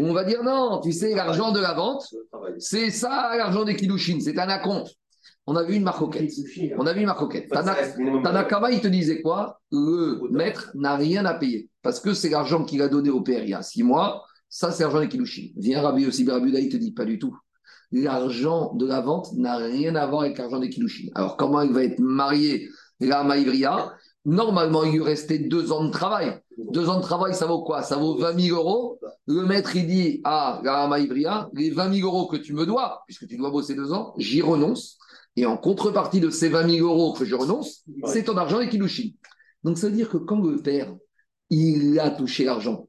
On va dire non, tu sais, l'argent de la vente, c'est ça l'argent des Kiddushin, c'est un acompte. On a vu une marcoquette. On a vu une marcoquette. Tanakama, il te disait quoi? Le maître n'a rien à payer. Parce que c'est l'argent qu'il a donné au père il y a six mois. Ça, c'est l'argent des Kiddushin. Viens Rabbi aussi, Rabuda, il te dit pas du tout. L'argent de la vente n'a rien à voir avec l'argent des Kiddushin. Alors, comment il va être marié la Maïvria Normalement, il lui restait deux ans de travail. Deux ans de travail, ça vaut quoi? Ça vaut 20 000 euros. Le maître, il dit à la Maïvria, les 20 000 euros que tu me dois, puisque tu dois bosser deux ans, j'y renonce. Et en contrepartie de ces 20 000 euros que je renonce, c'est ton argent et Kiddushin. Donc, ça veut dire que quand le père, il a touché l'argent,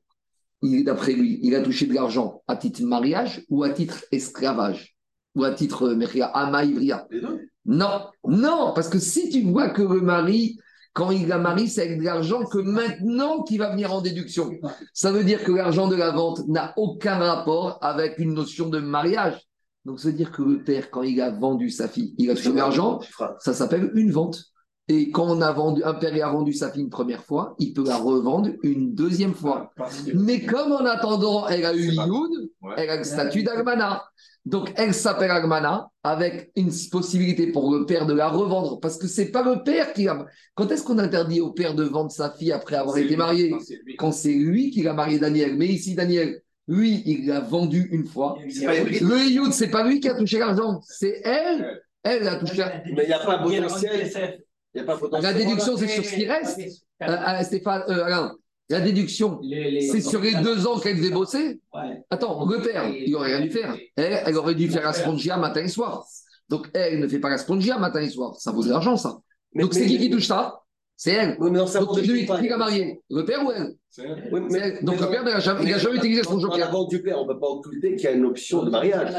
d'après lui, il a touché de l'argent à titre mariage ou à titre esclavage ou à titre euh. Les deux? Non, non, parce que si tu vois que le mari, quand il a marié, c'est avec de l'argent que maintenant qu'il va venir en déduction. Ça veut dire que l'argent de la vente n'a aucun rapport avec une notion de mariage. Donc, ça veut dire que le père, quand il a vendu sa fille, il a de l'argent, ça s'appelle une vente. Et quand on a vendu, un père a vendu sa fille une première fois, il peut la revendre une deuxième fois. Mais comme en attendant, elle a eu Ouais. elle a le statut d'Almana. Donc, elle s'appelle Almana avec une possibilité pour le père de la revendre. Parce que c'est pas le père qui a. Quand est-ce qu'on interdit au père de vendre sa fille après avoir été lui. marié? Non. Quand c'est lui qui a marié Daniel. Mais ici, Daniel, lui, il l'a vendu une fois. Le Youd, c'est pas lui qui a touché l'argent, c'est elle. Elle a touché. Mais il n'y a pas potentiel. Il n'y a pas potentiel. La déduction, c'est sur ce qui reste. Euh, euh, Stéphane, euh, Alain, la déduction, c'est sur les deux ans qu'elle devait bosser. Attends, le père, il aurait rien dû faire. Elle, elle aurait dû faire la spongia matin et soir. Donc, elle ne fait pas la spongia matin et soir. Ça vaut de l'argent, ça. Mais- Donc, c'est qui qui touche ça C'est elle. Oui, mais dans Donc, lui, qui l'a marié Le père ou elle C'est elle. Oui, C'est mais- elle. Donc, mais le père n'a jamais, il n'a mais- jamais utilisé son Dans la joker. du père, on ne peut pas occulter qu'il y a une option de mariage.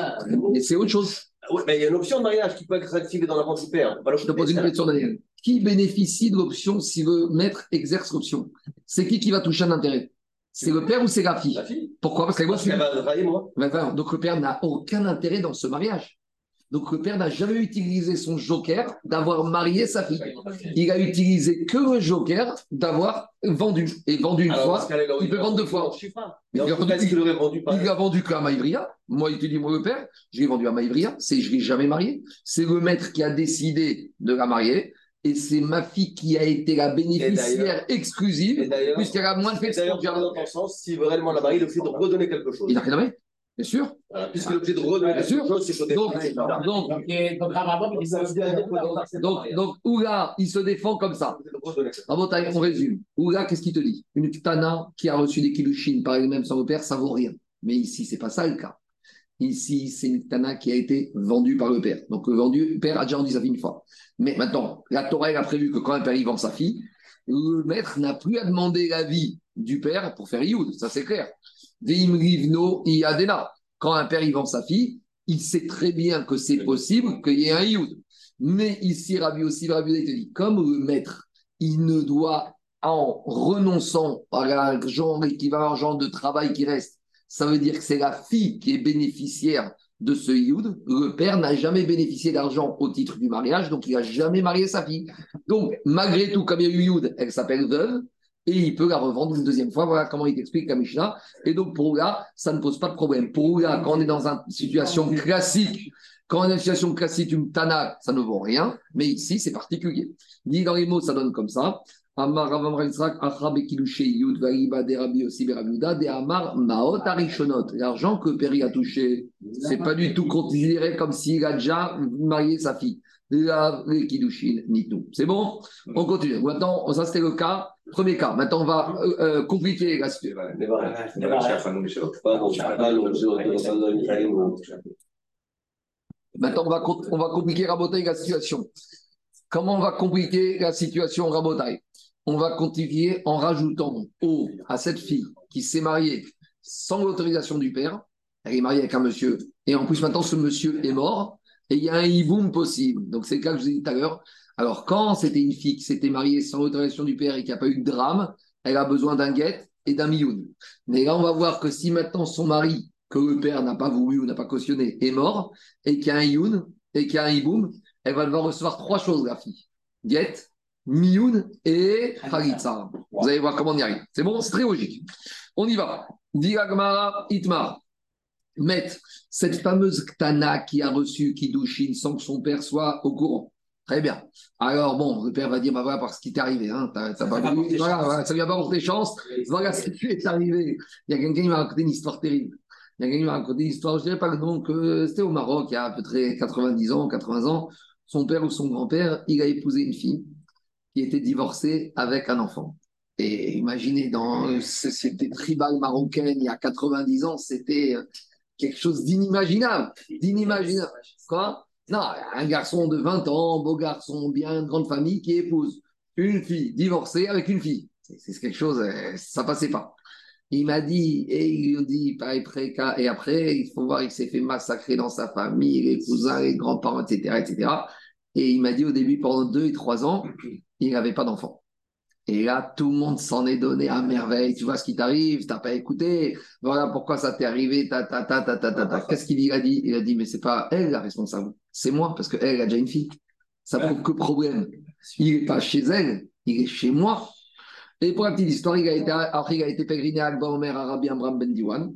C'est autre chose. Oui, mais il y a une option de mariage qui peut être activée dans la vente du père. On va Je te pose une question, Daniel. Qui bénéficie de l'option si le maître exerce l'option? C'est qui qui va toucher un intérêt? C'est le père ou c'est la fille? La fille. Pourquoi? Parce qu'elle va travailler, moi. Donc le père n'a aucun intérêt dans ce mariage. Donc le père n'a jamais utilisé son joker d'avoir marié sa fille. Il a utilisé que le joker d'avoir vendu. Et vendu une Alors, fois, cas-là, il peut vendre deux fois. Je sais pas. Mais Mais il a vendu- il l'a vendu qu'à Maïvria. Moi, il te dit, moi, le père, je l'ai vendu à Maïvria. C'est, je ne l'ai jamais marié. C'est le maître qui a décidé de la marier. Et c'est ma fille qui a été la bénéficiaire exclusive, puisqu'elle a moins fait d'ailleurs, dans ton sens, veut réellement la il est obligé de redonner quelque chose. Il n'a rien nommé, bien sûr? Voilà, est obligé de redonner Bien sûr. chose, Donc, donc, Oula, il se défend comme ça. On résume. Oula, qu'est-ce qu'il te dit? Une Tana qui a reçu des kilouchines par elle-même sans le père, ça vaut rien. Mais ici, c'est pas ça le cas. Ici, c'est une Tana qui a été vendue par le père. Donc, le vendu, le père a déjà rendu sa fille une fois. Mais maintenant, la Torah elle a prévu que quand un père vend sa fille, le maître n'a plus à demander l'avis du père pour faire Ioud. Ça, c'est clair. Iadena. Quand un père il vend sa fille, il sait très bien que c'est possible qu'il y ait un Ioud. Mais ici, Rabbi aussi, Rabbi te dit, comme le maître, il ne doit, en renonçant à l'argent, l'équivalent argent de travail qui reste, ça veut dire que c'est la fille qui est bénéficiaire de ce Youd. Le père n'a jamais bénéficié d'argent au titre du mariage, donc il n'a jamais marié sa fille. Donc, malgré tout, comme il y a eu Youd, elle s'appelle veuve, et il peut la revendre une deuxième fois. Voilà comment il t'explique la Mishnah. Et donc, pour Oula, ça ne pose pas de problème. Pour Oula, quand on est dans une situation classique, quand on est dans une situation classique, une Tana, ça ne vaut rien. Mais ici, c'est particulier. Dit dans les mots, ça donne comme ça. Amar de Amar Maot Arishonot. L'argent que Péri a touché, c'est pas du tout considéré comme s'il a déjà marié sa fille. La ni tout. C'est bon? On continue. Maintenant, ça c'était le cas, premier cas. Maintenant, on va euh, euh, compliquer la situation. Maintenant, on va, on va compliquer la situation. Comment on va compliquer la situation Rabotaï On va compliquer en rajoutant au, à cette fille qui s'est mariée sans l'autorisation du père. Elle est mariée avec un monsieur. Et en plus, maintenant, ce monsieur est mort. Et il y a un hiboum possible. Donc, c'est le cas que je vous ai dit tout à l'heure. Alors, quand c'était une fille qui s'était mariée sans l'autorisation du père et qui n'a pas eu de drame, elle a besoin d'un guet et d'un mioun. Mais là, on va voir que si maintenant son mari que le père n'a pas voulu ou n'a pas cautionné est mort, et qu'il y a un Youn, et qu'il y a un Iboum, elle va devoir recevoir trois choses, la fille. Get, Mioun et Khalitsa. Vous allez voir comment on y arrive. C'est bon, c'est très logique. On y va. Diagmara Itmar. Met, cette fameuse Ktana qui a reçu Kidushin sans que son père soit au courant. Très bien. Alors, bon, le père va dire, bah voilà, parce qu'il t'est arrivé, hein, pas Ça voilà, voilà, ça lui a pas porté chance. Voilà ce qui est arrivé. Il y a quelqu'un qui m'a raconté une histoire terrible. Il y a quelqu'un qui m'a raconté une histoire, je ne dirais pas le nom, que c'était au Maroc, il y a à peu près 90 ans, 80 ans. Son père ou son grand-père, il a épousé une fille qui était divorcée avec un enfant. Et imaginez, dans une société tribale marocaine, il y a 90 ans, c'était quelque chose d'inimaginable. D'inimaginable. Quoi? Non, un garçon de 20 ans, beau garçon, bien, grande famille, qui épouse une fille divorcée avec une fille. C'est quelque chose, euh, ça passait pas. Il m'a dit, et il lui dit, et après, il faut voir, il s'est fait massacrer dans sa famille, les cousins, les grands-parents, etc., etc. Et il m'a dit au début, pendant deux et trois ans, il n'avait pas d'enfant. Et là, tout le monde s'en est donné à merveille. Tu vois ce qui t'arrive, t'as pas écouté. Voilà pourquoi ça t'est arrivé. Ta, ta, ta, ta, ta, ta, ta. Qu'est-ce qu'il a dit? Il a dit, mais c'est pas elle la responsable. C'est moi, parce qu'elle elle a déjà une fille. Ça prouve que problème. Il n'est pas chez elle, il est chez moi. Et pour la petite histoire, il a été, après, il a été pèleriné à Omer Arabi Amram Ben Diwan.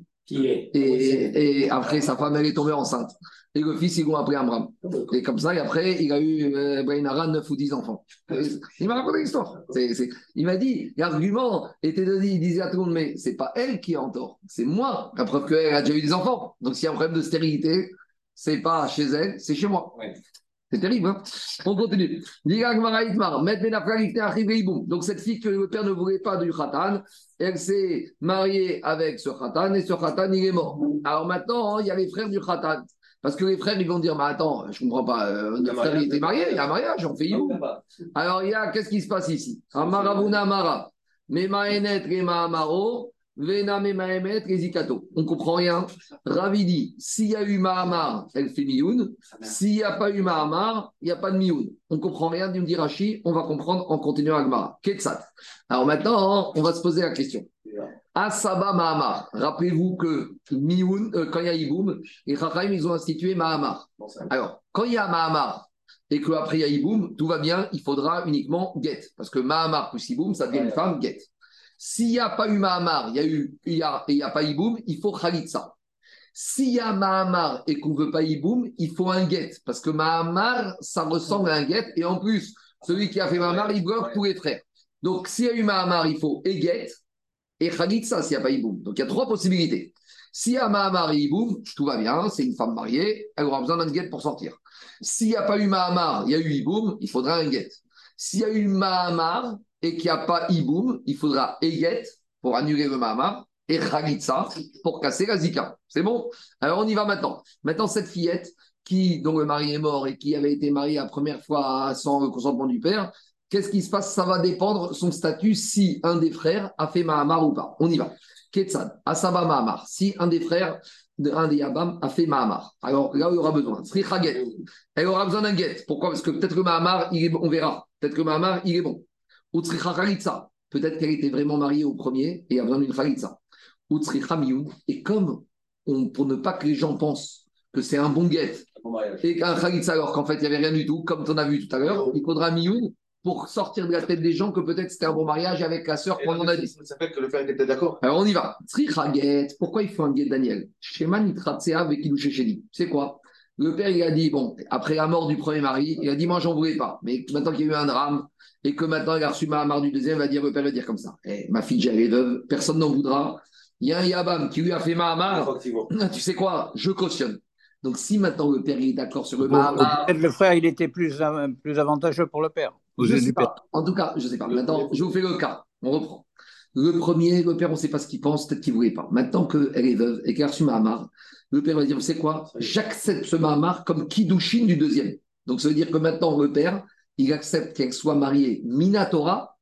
Et, et après, sa femme, elle est tombée enceinte. Et le fils, ils l'ont appelé Amram. Et comme ça, et après, il a eu euh, Brainara 9 ou 10 enfants. Et Il m'a raconté l'histoire. C'est- c'est- Il m'a dit, l'argument était de dire, il disait à tout le monde, mais c'est pas elle qui est en tort, c'est moi. La preuve qu'elle a déjà eu des enfants. Donc s'il y a un problème de stérilité, c'est pas chez elle, c'est chez moi. Ouais. C'est terrible, hein On continue. Donc cette fille que le père ne voulait pas du Khatan, elle s'est mariée avec ce Khatan et ce Khatan, il est mort. Alors maintenant, il y a les frères du Khatan. Parce que les frères, ils vont dire, mais attends, je comprends pas, euh, notre frère, il était marié, il y a un mariage, on fait Iboum. Alors, il y a, qu'est-ce qui se passe ici? Amaravuna Mara, Memaenet Amaro, Vena Memaemet Rezikato. On comprend rien. Ravidi, s'il y a eu Mahamar, elle fait Mioun. S'il n'y a pas eu Mahamar, il n'y a pas de Mioun. On comprend rien du on va comprendre en continuant Agmara. Ketsat. Alors maintenant, on va se poser la question. Asaba Mahamar. Rappelez-vous que Mioun, euh, quand il y a Iboum, les Chachayim, ils ont institué Mahamar. Alors, quand il y a Mahamar et qu'après il y a Iboum, tout va bien, il faudra uniquement Get. Parce que Mahamar plus Iboum, ça devient une femme Get. S'il n'y a pas eu Mahamar, il y a eu, il y a, il a pas Iboum, il faut Khalitsa. S'il y a Mahamar et qu'on ne veut pas Iboum, il faut un Get. Parce que Mahamar, ça ressemble à un Get. Et en plus, celui qui a fait Mahamar, il bloque tous les frères. Donc, s'il y a eu Mahamar, il faut et Get et Khalitsa s'il n'y a pas Iboum. Donc, il y a trois possibilités. S'il y a Mahamar et Iboum, tout va bien, c'est une femme mariée, elle aura besoin d'un Get pour sortir. S'il n'y a pas eu Mahamar, il y a eu Iboum, il faudra un Get. S'il y a eu Mahamar et qu'il n'y a pas Iboum, il faudra Eget pour annuler le Mahamar et Khalitsa pour casser la Zika. C'est bon? Alors on y va maintenant. Maintenant, cette fillette qui, dont le mari est mort et qui avait été mariée la première fois sans le consentement du père, qu'est-ce qui se passe? Ça va dépendre son statut si un des frères a fait Mahamar ou pas. On y va. Ketsad, Asaba Mahamar. Si un des frères, un des Yabam a fait Mahamar. Alors là, il aura besoin. Elle aura besoin d'un get. Pourquoi? Parce que peut-être que Mahamar, il est bon, on verra. Peut-être que Mahamar, il est bon. Utsricha Khalitsa. Peut-être qu'elle était vraiment mariée au premier et a besoin d'une Khalitsa. Utsricha. Et comme, on, pour ne pas que les gens pensent que c'est un bon get et qu'un Khalitsa, alors qu'en fait, il n'y avait rien du tout, comme tu en as vu tout à l'heure, il faudra Miyun pour sortir de la tête des gens que peut-être c'était un bon mariage avec la sœur qu'on en a dit. Ça fait que le père était d'accord. Alors on y va. Pourquoi il faut un get Daniel? C'est quoi? Le père, il a dit, bon, après la mort du premier mari, il a dit, moi, j'en voulais pas. Mais maintenant qu'il y a eu un drame et que maintenant il a reçu Mahamar du deuxième, il va dire, le père va dire comme ça. Eh, ma fille, j'ai veuve, personne n'en voudra. Il y a un Yabam qui lui a fait Mahamar. Effectivement. Tu sais quoi? Je cautionne. Donc si maintenant le père est d'accord sur le Bon, Mahamar. Peut-être le frère, il était plus, plus avantageux pour le père. Je yeux sais pas. En tout cas, je sais pas. Maintenant, je vous fais le cas. On reprend. Le premier, le père, on ne sait pas ce qu'il pense, peut-être qu'il ne voulait pas. Maintenant qu'elle est veuve et qu'elle a reçu Mahamar, le père va dire, vous savez quoi? J'accepte ce Mahamar comme Kiddushin du deuxième. Donc ça veut dire que maintenant, le père, il accepte qu'elle soit mariée Minatora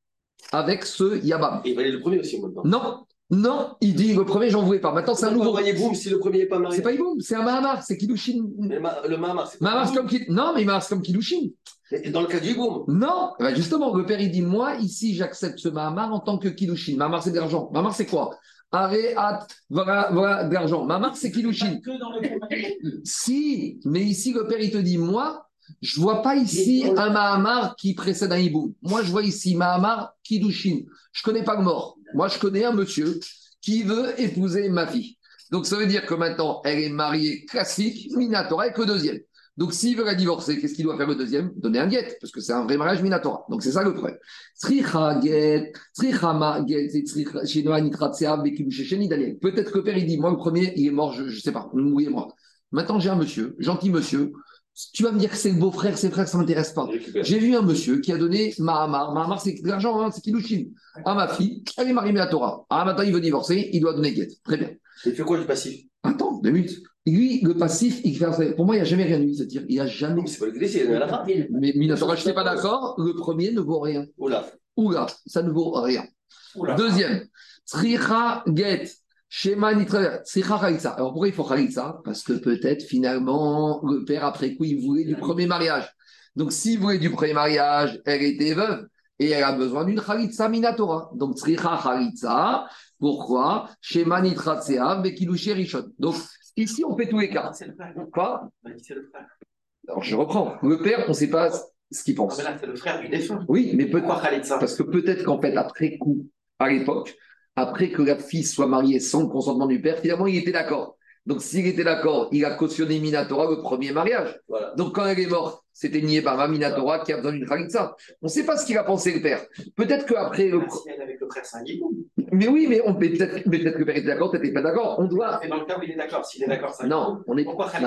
avec ce Yabam. Et il valait le premier aussi maintenant. Non, non, il dit le premier, j'en voulais pas. Maintenant, c'est un nouveau. marier Boum si le premier n'est pas marié C'est pas Iboum, c'est un Mahamar, c'est. Mais ma- Le Mahamar, c'est Mahamar, comme Kid- Non, mais Mahamar, c'est comme Kiddushin. Et dans le cas du boum, Non, eh ben justement, le père il dit Moi, ici, j'accepte ce Mahamar en tant que Kiddushin. Mahamar, c'est de l'argent. Mahamar, c'est quoi? Arrêt, at, voilà, voilà, de l'argent. Mahamar, c'est Kiddushin. Que dans le Si, mais ici, le père, il te dit, moi, je vois pas ici un Mahamar qui précède un hibou. Moi, je vois ici Mahamar Kiddushin. Je connais pas le mort. Moi, je connais un monsieur qui veut épouser ma fille. Donc, ça veut dire que maintenant, elle est mariée classique, Minatora, avec le deuxième. Donc, s'il veut la divorcer, qu'est-ce qu'il doit faire le deuxième? Donner un guet, parce que c'est un vrai mariage Minatora. Donc, c'est ça le problème. Peut-être que père, il dit, moi, le premier, il est mort, je, je sais pas, mouillez-moi. Maintenant, j'ai un monsieur, gentil monsieur. Tu vas me dire que c'est le beau-frère, c'est frère, ça m'intéresse pas. J'ai vu un monsieur qui a donné Mahamar. Mahamar, c'est de l'argent, hein, c'est Kiddushin. À ma fille, elle est mariée à la Torah. Ah, maintenant, il veut divorcer, il doit donner guet. Très bien. Il fait quoi du passif? Attends, deux minutes. Lui, le passif, il fait. Pour moi, il n'y a jamais rien eu, c'est-à-dire, il n'y a jamais. C'est pas le glissé, il est à la fin. Mais Minatora, je n'étais pas d'accord, le premier ne vaut rien. Oula. Oula, ça ne vaut rien. Oula. Deuxième, Sricha Get, Shema Nitra, Khalitsa. Alors pourquoi il faut Khalitsa Parce que peut-être finalement, le père, après coup, il voulait du premier mariage. Donc s'il voulait du premier mariage, elle était veuve et elle a besoin d'une Khalitsa Minatora. Donc Sricha Khalitsa, pourquoi? Shema Nitra Tsea, Bekilushi Rishon. Donc ici, on fait tous les cas. C'est. Quoi c'est. Alors je reprends. Le père, on ne sait pas ce qu'il Ah, pense. mais là, c'est le frère du défunt. Oui, mais peut Pourquoi Khalid ça Parce que peut-être qu'en fait, après coup, à l'époque, après que la fille soit mariée sans le consentement du père, finalement, il était d'accord. Donc, s'il était d'accord, il a cautionné Minatora le premier mariage. Voilà. Donc, quand elle est morte, c'était nié par ma Minatora qui a besoin d'une Khalitsa. On ne sait pas ce qu'il a pensé le père. Peut-être qu'après le. Avec le frère. Mais oui, mais on peut-être que le père était d'accord, peut-être pas d'accord. On doit. Et dans le cas où il est d'accord, s'il est d'accord, un Non, on est. Pourquoi ça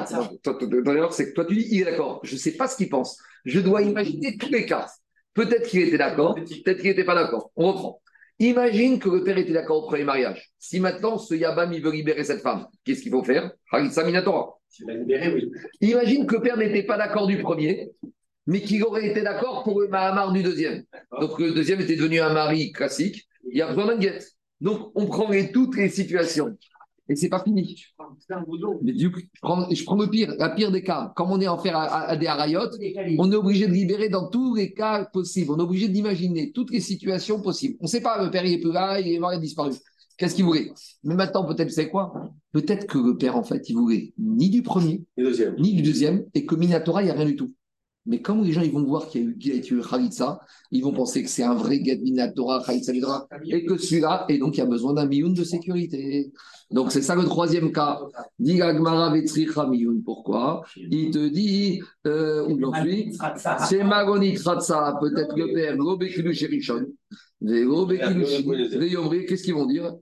D'ailleurs, c'est que toi, tu dis, il est d'accord. Je ne sais pas ce qu'il pense. Je dois imaginer tous les cas. Peut-être qu'il était d'accord, peut-être qu'il n'était pas d'accord. On reprend. Imagine que le père était d'accord au premier mariage. Si maintenant ce Yabam il veut libérer cette femme, qu'est-ce qu'il faut faire? Oui. Imagine que le père n'était pas d'accord du premier, mais qu'il aurait été d'accord pour le Mahamar du deuxième. Donc le deuxième était devenu un mari classique. Il y a besoin d'un guet. Donc on prend les- toutes les situations. Et c'est pas fini. Mais du coup, je prends, je prends le pire, la pire des cas. Comme on est en faire à, à- à des harayotes, on est obligé de libérer dans tous les cas possibles. On est obligé d'imaginer toutes les situations possibles. On ne sait pas, le père il est plus là, il est mort, il a disparu. Qu'est-ce qu'il voulait? Mais maintenant, peut-être, c'est quoi? Peut-être que le père, en fait, il voulait ni du premier, ni du deuxième, et que Minatora, il n'y a rien du tout. Mais comme les gens ils vont voir qu'il y a eu, eu Khalitsa, ils vont penser que c'est un vrai de Minatora, et que celui-là, et donc il y a besoin d'un mioun de sécurité. Donc c'est ça le troisième cas. Pourquoi? Il te dit, euh, j'en suis C'est Magonit Ratsa, peut-être le père, Robekulu Sherishon. Qu'est-ce qu'ils vont dire? En.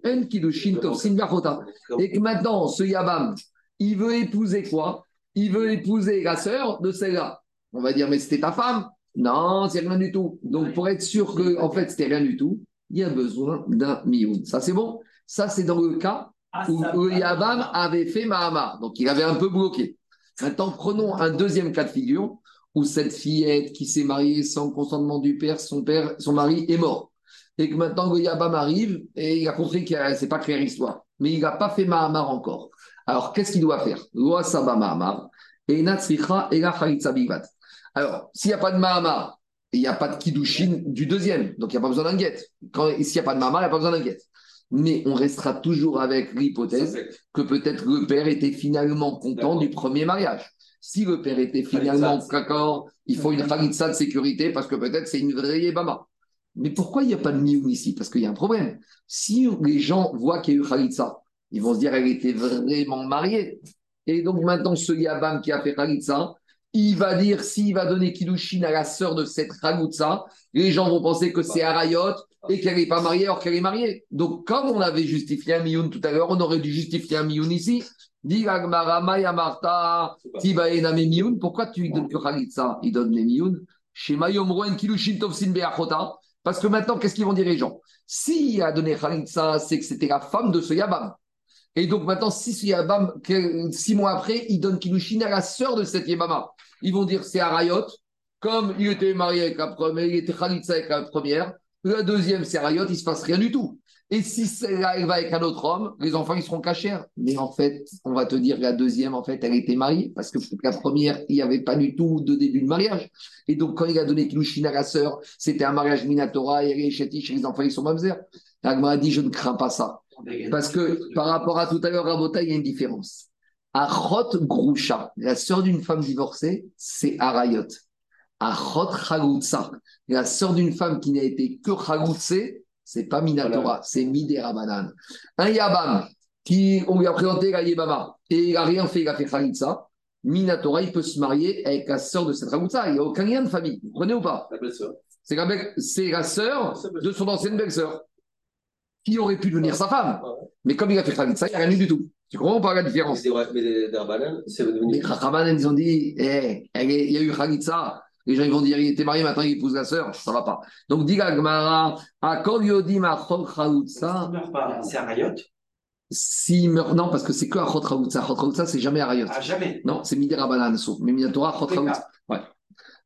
Et que maintenant, ce Yabam, il veut épouser quoi? Il veut épouser la sœur de celle-là. On va dire, mais c'était ta femme Non, c'est rien du tout. Donc, pour être sûr que, en fait, c'était rien du tout, il y a besoin d'un mioun. Ça, c'est bon? Ça, c'est dans le cas où le Yabam avait fait Mahamar. Donc, il avait un peu bloqué. Maintenant, prenons un deuxième cas de figure où cette fillette qui s'est mariée sans consentement du père, son père, son mari est mort. Et que maintenant le Yabam arrive et il a compris que c'est pas clair l'histoire. Mais il n'a pas fait Mahamar encore. Alors, qu'est-ce qu'il doit faire? Loa Saba Mahamar et Natsricha et la Bivat. Alors, s'il n'y a pas de Mahamar, il n'y a pas de Kiddushin du deuxième. Donc, il n'y a pas besoin d'un guet. S'il n'y a pas de Mahamar, il n'y a pas besoin d'un guet. Mais on restera toujours avec l'hypothèse que peut-être le père était finalement content du premier mariage. Si le père était finalement d'accord, il faut une khalitsa de sécurité parce que peut-être c'est une vraie Yébama. Mais pourquoi il n'y a pas de mioun ici? Parce qu'il y a un problème. Si les gens voient qu'il y a eu khalitsa, ils vont se dire qu'elle était vraiment mariée. Et donc maintenant, ce Yabam qui a fait khalitsa, il va dire, s'il va donner Kiddushin à la sœur de cette khalitsa, les gens vont penser que c'est Arayot et qu'elle n'est pas mariée alors qu'elle est mariée. Donc, comme on avait justifié un mioun tout à l'heure, on aurait dû justifier un mioun ici. Pourquoi tu lui donnes que Khalitsa Il donne les Beachota. Parce que maintenant, qu'est-ce qu'ils vont dire les gens? S'il a donné Khalitsa, c'est que c'était la femme de ce Yabam. Et donc maintenant, si six mois après, il donne à la sœur de cette Yabama, ils vont dire c'est Arayot. Comme il était marié avec la première, il était Khalitsa avec la première, La deuxième, c'est Arayot, il ne se passe rien du tout. Et si elle va avec un autre homme, les enfants, ils seront cachés. Mais en fait, on va te dire la deuxième, en fait, elle était mariée. Parce que la première, il n'y avait pas du tout de début de mariage. Et donc, quand il a donné Kilushin à la sœur, c'était un mariage Minatora, et les enfants, ils sont mamzer. L'Agma a dit, je ne crains pas ça. Parce que par rapport à tout à l'heure, Rabota, il y a une différence. Achot Grusha, la sœur d'une femme divorcée, c'est Arayot. Achot Chagutsa, la sœur d'une femme qui n'a été que Chagutsé, c'est pas Minatora, c'est Midera Banan. Un Yabam, qui, on lui a présenté la Yebama, et il n'a rien fait, il a fait Chagutsa, Minatora, il peut se marier avec la sœur de cette Chagutsa. Il n'y a aucun lien de famille. Vous comprenez ou pas? La belle-sœur. C'est la, belle- c'est la sœur de son ancienne belle-sœur, qui aurait pu devenir sa femme. Mais comme il a fait Chagutsa, il n'y a rien du tout. Tu comprends pas la différence Mais des- mais des Darbanan, c'est Les. Chachamans, ils ont dit, eh, elle est- il y a eu Khalitsa. Les gens ils vont dire, il était marié, maintenant il épouse la sœur. Ça va pas. Donc, dit Gmara, Akol Yodim Achot Ça Khalitsa. ne meurt pas. C'est Arayot S'il meurt, non, parce que c'est que Achot Khalitsa. Achot Khalitsa, c'est jamais Arayot. À jamais. Non, c'est Midera Banan, sauf. Mais Minatora, les Khalitsa. Ouais.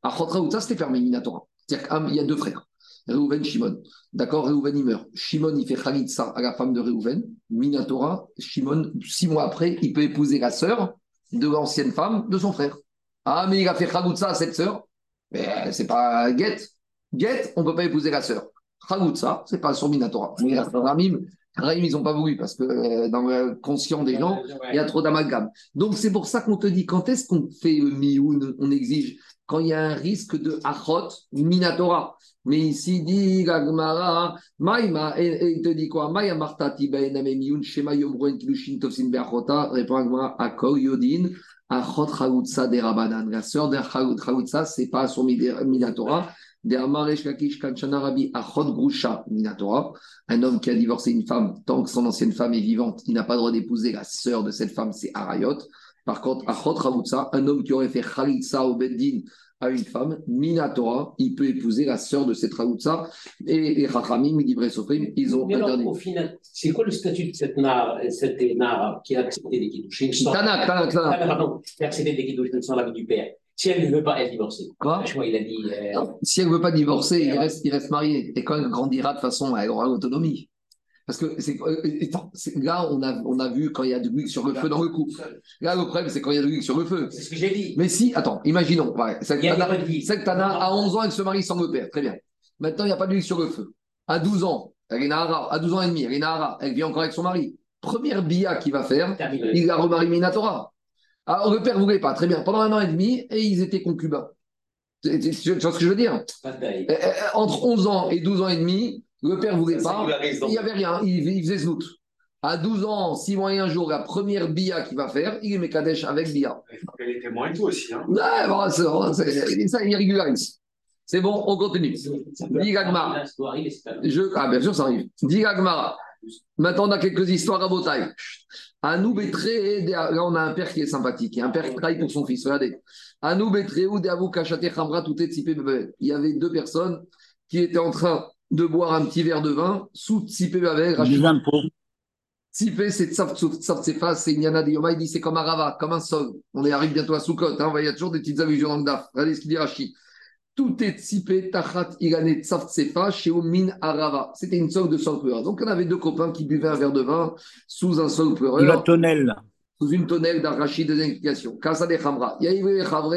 Achot Khalitsa, c'était fermé, Minatora. C'est-à-dire qu'il y a deux frères. Réhouven, Shimon. D'accord, Réhouven, il meurt. Shimon, il fait Khalitsa à la femme de Réhouven. Minatora, Shimon, six mois après, il peut épouser la sœur de l'ancienne femme de son frère. Ah, mais il a fait Khalitsa à cette sœur. Mais euh, c'est pas Get. Get, on ne peut pas épouser la sœur. Khalitsa, c'est pas sur Minatora. Mais Ramim, ils n'ont pas voulu parce que euh, dans le conscient des gens, il y a trop d'amalgame. Donc, c'est pour ça qu'on te dit, quand est-ce qu'on fait le mioun, on exige Quand il y a un risque de achot, minatora. Mais ici, dit Gagmara, Maïma, et, il te dit quoi? Maïa martati baename mioun, shema yomroen kilushin tofsin be'achota, répond Gagmara, akol yodin, achot chagoutsa de rabanan. La sœur de chagoutsa, c'est pas Grusha Minatora, un homme qui a divorcé une femme, tant que son ancienne femme est vivante, il n'a pas le droit d'épouser la sœur de cette femme, c'est Arayot. Par contre, Achot Ravutsa, un homme qui aurait fait Khalitsa au Beddin à une femme, Minatora, il peut épouser la sœur de cette Ravutsa. Et les Chachamim, Midivre Sofrim, ils ont Mais alors, interdit. au final, c'est quoi le statut de cette nara, cette nara qui a accepté des kiddushin sans... Tanak, Tanak, Tanak. pardon, qui a accepté des kiddushin sans l'avis du père Si elle ne veut pas, elle divorce. Quoi? Je crois il a dit... euh, Si elle ne veut pas divorcer, il reste, il reste marié. Et quand elle grandira, de toute façon, elle aura l'autonomie. Parce que c'est, euh, là, on a, on a vu quand il y a de l'huile sur le feu dans le couple. Là, le problème, c'est quand il y a de l'huile sur le feu. C'est ce que j'ai dit. Mais si, attends, imaginons. Tana- à 11 ans, elle se marie sans le père. Très bien. Maintenant, il n'y a pas d'huile sur le feu. À 12 ans, elle est Nahara. À 12 ans et demi, elle est Nahara. Elle vit encore avec son mari. Première bia qu'il va faire, Terminé. il la remarie Minatora. Alors, le père ne voulait pas. Très bien. Pendant un an et demi, et ils étaient concubins. Tu vois ce que je veux dire? Taille. Euh, euh, Entre 11 ans et 12 ans et demi, le père ne voulait Ça pas. Il n'y avait rien. Il, il faisait znout. À 12 ans, 6 mois et un jour, la première bia qu'il va faire, il est Mekadesh avec bia. Il faut qu'elle est témoin et tout aussi. Hein. Ouais, bon, c'est- ça, il régularise. C'est bon, on continue. Dis Je... Ah, bien sûr, ça arrive. Dis Gagmara. Maintenant, on a quelques histoires à Botaï. Anoub est très. Là, on a un père qui est sympathique. Il y a un père qui travaille pour son fils. Regardez. Ou Kachate Khamra, tout est. Il y avait deux personnes qui étaient en train de boire un petit verre de vin sous Tsipé pour. Tsipé, c'est Tsafsefa, c'est Nyana de Yoma. Il dit c'est comme un rava, comme un sol. On est arrive bientôt à Soukot. Hein, il y a toujours des petites allusions dans le DAF. Regardez ce qu'il dit Rashi. Tout est tsipé, tachat, ilane, tsafsefa, chez Min Arava. C'était une sorte de sol pleureur. Donc, on avait deux copains qui buvaient un verre de vin sous un sol pleureur, tonnelle. Sous une tonnelle d'arachide des explications. Casa de Khamra. Il y a Ivri et Khamre,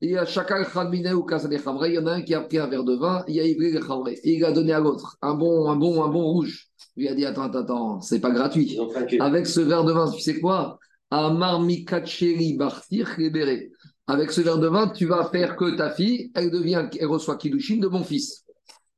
il y a Khamine ou Casa de Khamra. Il y en a un qui a pris un verre de vin, il y a Ivri et il a donné à l'autre un bon, un bon, un bon rouge. Il lui a dit Attends, attends, attends, c'est pas gratuit. Avec ce verre de vin, tu sais quoi? Amar mikacheri bartir libéré. Avec ce verre de vin, tu vas faire que ta fille, elle devient, elle reçoit Kiddushin de mon fils.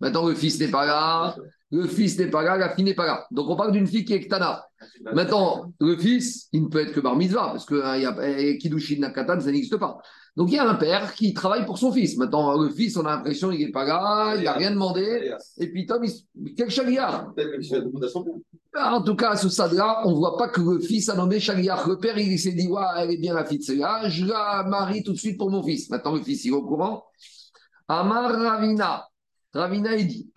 Maintenant, le fils n'est pas là, le fils n'est pas là, la fille n'est pas là. Donc, on parle d'une fille qui est Ktana. Maintenant, le fils, il ne peut être que bar mitzvah, parce que hein, y a, eh, Kiddushin Nakatan, ça n'existe pas. Donc, il y a un père qui travaille pour son fils. Maintenant, le fils, on a l'impression qu'il n'est pas là, il n'a rien demandé. Et puis, Tom, il, quel chagriard père. en tout cas, à ce stade-là, on ne voit pas que le fils a nommé Shaliach. Le père, il s'est dit, ouais, elle est bien la fille de celle-là, je la marie tout de suite pour mon fils. Maintenant, le fils, il est au courant. Amar Ravina. Ravina, il dit.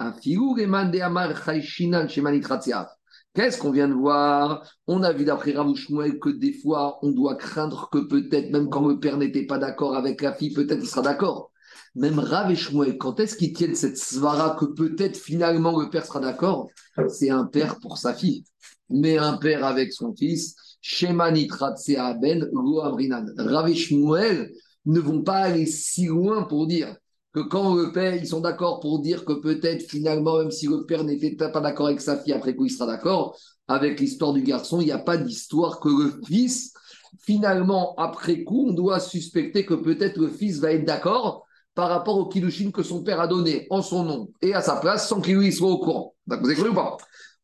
Qu'est-ce qu'on vient de voir? On a vu d'après Ravouchmouel que des fois, on doit craindre que peut-être, même quand le père n'était pas d'accord avec la fille, peut-être il sera d'accord. même Rav et Shmuel, quand est-ce qu'ils tiennent cette svara que peut-être finalement le père sera d'accord? C'est un père pour sa fille. Mais un père avec son fils, Shema Amrinan. Rav et ne vont pas aller si loin pour dire que quand le père, ils sont d'accord pour dire que peut-être finalement, même si le père n'était pas d'accord avec sa fille, après coup il sera d'accord, avec l'histoire du garçon, il n'y a pas d'histoire que le fils, finalement, après coup, on doit suspecter que peut-être le fils va être d'accord par rapport au Kiddushin que son père a donné en son nom et à sa place sans qu'il lui soit au courant. Vous avez ou pas?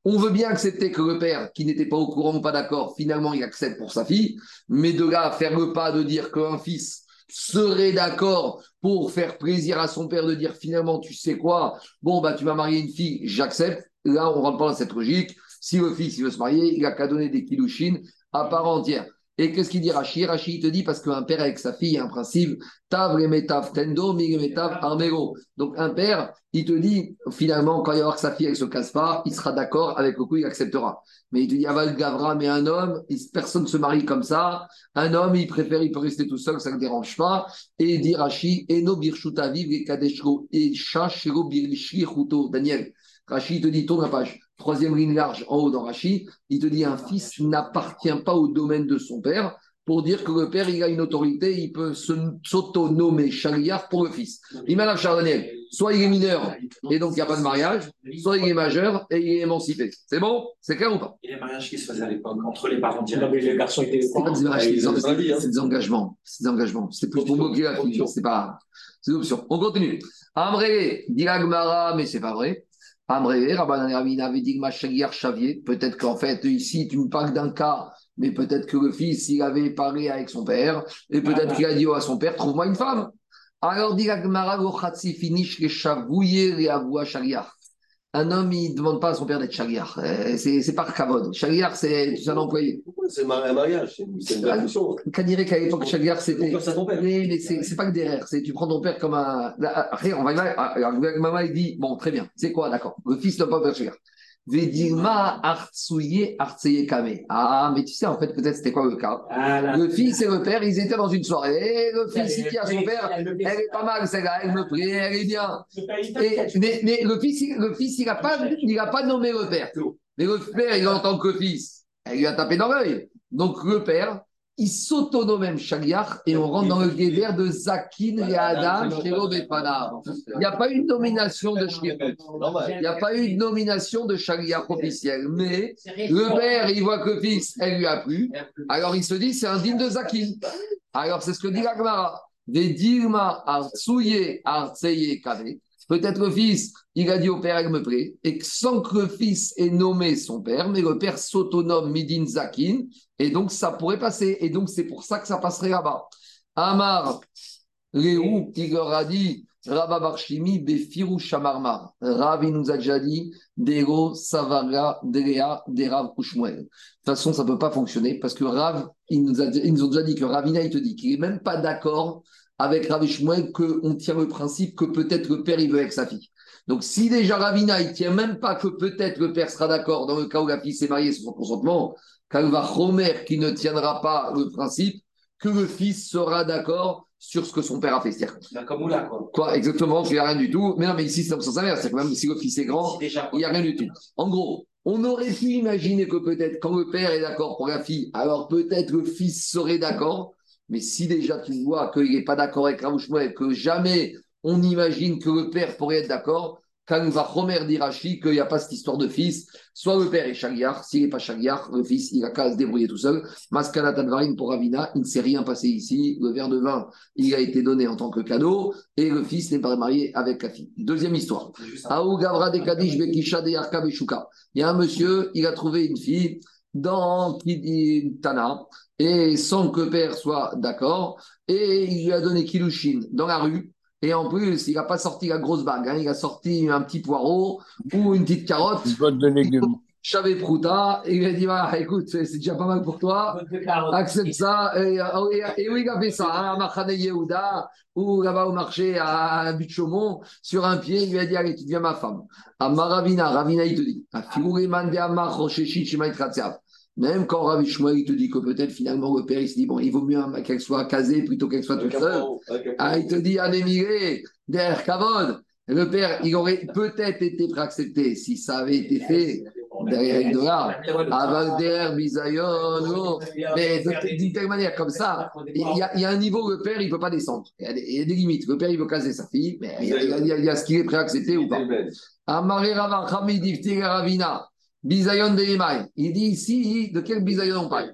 On veut bien accepter que le père, qui n'était pas au courant ou pas d'accord, finalement il accepte pour sa fille, mais de là faire le pas de dire qu'un fils serait d'accord pour faire plaisir à son père de dire finalement tu sais quoi, bon bah tu m'as marié une fille, j'accepte. Là on rentre pas dans cette logique. Si le fils il veut se marier, il a qu'à donner des Kiddushin à part entière. Et qu'est-ce qu'il dit Rashi? Il te dit parce qu'un père avec sa fille, un principe tav remetav tendo, mi remetav armero. Donc un père, il te dit finalement, quand il va voir que sa fille elle se casse pas, il sera d'accord avec le coup, il acceptera. Mais il te dit aval gavra, mais un homme, personne ne se marie comme ça. Un homme, il préfère, il peut rester tout seul, ça ne dérange pas. Et il dit Rashi, eno birshuta viv et kadeshro et. Daniel, Rashi il te dit tourne la page. Troisième ligne large en haut dans Rashi, il te dit un fils n'appartient pas au domaine de son père pour dire que le père il a une autorité, il peut s'auto-nommer chariard pour le fils. Il m'a cher Daniel, soit il est mineur et donc il n'y a pas de mariage, soit il est majeur et il est émancipé. C'est bon? C'est clair ou pas? Et les mariages qui se faisaient à l'époque entre les parents Non, directs. mais le garçon était au C'est des il des- des engagements. C'est des engagements. C'est plus pour moquer la fille. C'est pas. C'est une option. On continue. Amré, dit Agmara, mais c'est pas vrai. Peut-être qu'en fait, ici, tu me parles d'un cas, mais peut-être que le fils, il avait parlé avec son père, et peut-être qu'il a dit à son père, trouve-moi une femme. Alors, dit Agmara, Gochatsi finish les chavouiller et avoua. Un homme, il ne demande pas à son père d'être Chagiar. Euh, C'est c'est par kavod. Chagiar, c'est un employé. Pourquoi c'est un mariage C'est une, fonction. Qu'à l'époque, Chagiar, c'était. Oui, mais c'est c'est pas que derrière, c'est tu prends ton père comme un. Après, on va y aller. Maman, il dit Bon, très bien, c'est quoi, d'accord. Le fils ne pas faire Chagiar. Ah, mais tu sais, en fait, peut-être c'était quoi le cas Ah. Le fils et le père, ils étaient dans une soirée. Le fils, il dit à son père. Elle est pas mal, celle-là, elle me plaît, elle est bien. Et, mais, mais le fils, il- le fils, il n'a pas, il a pas nommé le père. Mais le père, il entend que le fils. Elle lui a tapé dans l'œil. Donc le père, il s'autonome même Chagliar et on rentre dans le guéder de Zakin et Adam chez. Il n'y a pas eu de nomination de Shlichut. Il n'y a pas eu de nomination de Chagliar officielle. Mais le père, il voit que le fils, elle lui a plu. Alors il se dit, c'est un digne de Zakin. Alors c'est ce que dit l'Agmara. Des Dilma Artsouye Artseye Kave. Peut-être le fils, il a dit au père, elle me plaît, et sans que le fils ait nommé son père, mais le père s'autonome Midin Zakin, et donc ça pourrait passer. Et donc c'est pour ça que ça passerait là-bas. Amar, Léou, qui leur a dit, Rabba Barshimi, Befiru Shamarmar. Rav, nous a déjà dit, Dero, Savaga, Derea, Derav, Kushmuel. De toute façon, ça ne peut pas fonctionner parce que Rav, ils nous ont déjà dit que Ravina, il te dit qu'il n'est même pas d'accord avec Rav Shmuel qu'on tient le principe que peut-être le père, il veut avec sa fille. Donc, si déjà Ravina, il ne tient même pas que peut-être le père sera d'accord dans le cas où la fille s'est mariée sans son consentement, Kalva Romer qui ne tiendra pas le principe que le fils sera d'accord sur ce que son père a fait. C'est-à-dire, quoi. quoi, exactement, qu'il n'y a rien du tout. Mais non, mais ici, c'est sens inverse. C'est-à-dire que même si le fils est grand, il n'y a rien du tout. En gros, on aurait pu imaginer que peut-être quand le père est d'accord pour la fille, alors peut-être le fils serait d'accord. Mais si déjà tu vois qu'il n'est pas d'accord avec Rav Shmuel, que jamais on imagine que le père pourrait être d'accord, quand va Romer dit Rashi qu'il n'y a pas cette histoire de fils, soit le père est Chagiar, s'il n'est pas Chagiar, le fils, il a qu'à se débrouiller tout seul. Maskana Tadvarim pour Ravina, il ne s'est rien passé ici. Le verre de vin, il a été donné en tant que cadeau, et le fils n'est pas marié avec la fille. Deuxième histoire. Gavra de Kadish Bekisha de Yarka Beshuka. Il y a un monsieur, il a trouvé une fille dans Tana, et sans que le père soit d'accord, et il lui a donné Kilushin dans la rue. Et en plus, il n'a pas sorti la grosse bague, hein, il a sorti un petit poireau ou une petite carotte, Une boîte de légumes. Chavé Prouta, et il lui a dit voilà, écoute, c'est déjà pas mal pour toi, accepte ça. Et, et- et oui, il a fait ça, hein, à Machane Yehuda, ou là-bas au marché à but de Chaumont, sur un pied, il lui a dit Allez, tu deviens ma femme. À Maravina, Ravina, il te dit Même quand Rav il te dit que peut-être finalement le père, il se dit, bon, il vaut mieux qu'elle soit casée plutôt qu'elle soit toute un seule. un Ah, il te dit, Anémiré, derrière Kavod, le père, il aurait peut-être été prêt à accepter si ça avait été fait derrière une dollar. Avant derrière Bisayon, non. Mais d'une telle manière, comme ça, il y, a, il y a un niveau où le père, il ne peut pas descendre. Il y, a des, il y a des limites. Le père, il veut caser sa fille, mais il y a, il y a- ce qu'il est prêt à accepter ou pas. Amaré Rava Chamid Iftir Ravina, Bisayon de Emai. Il dit ici, de quel Bisayon on parle?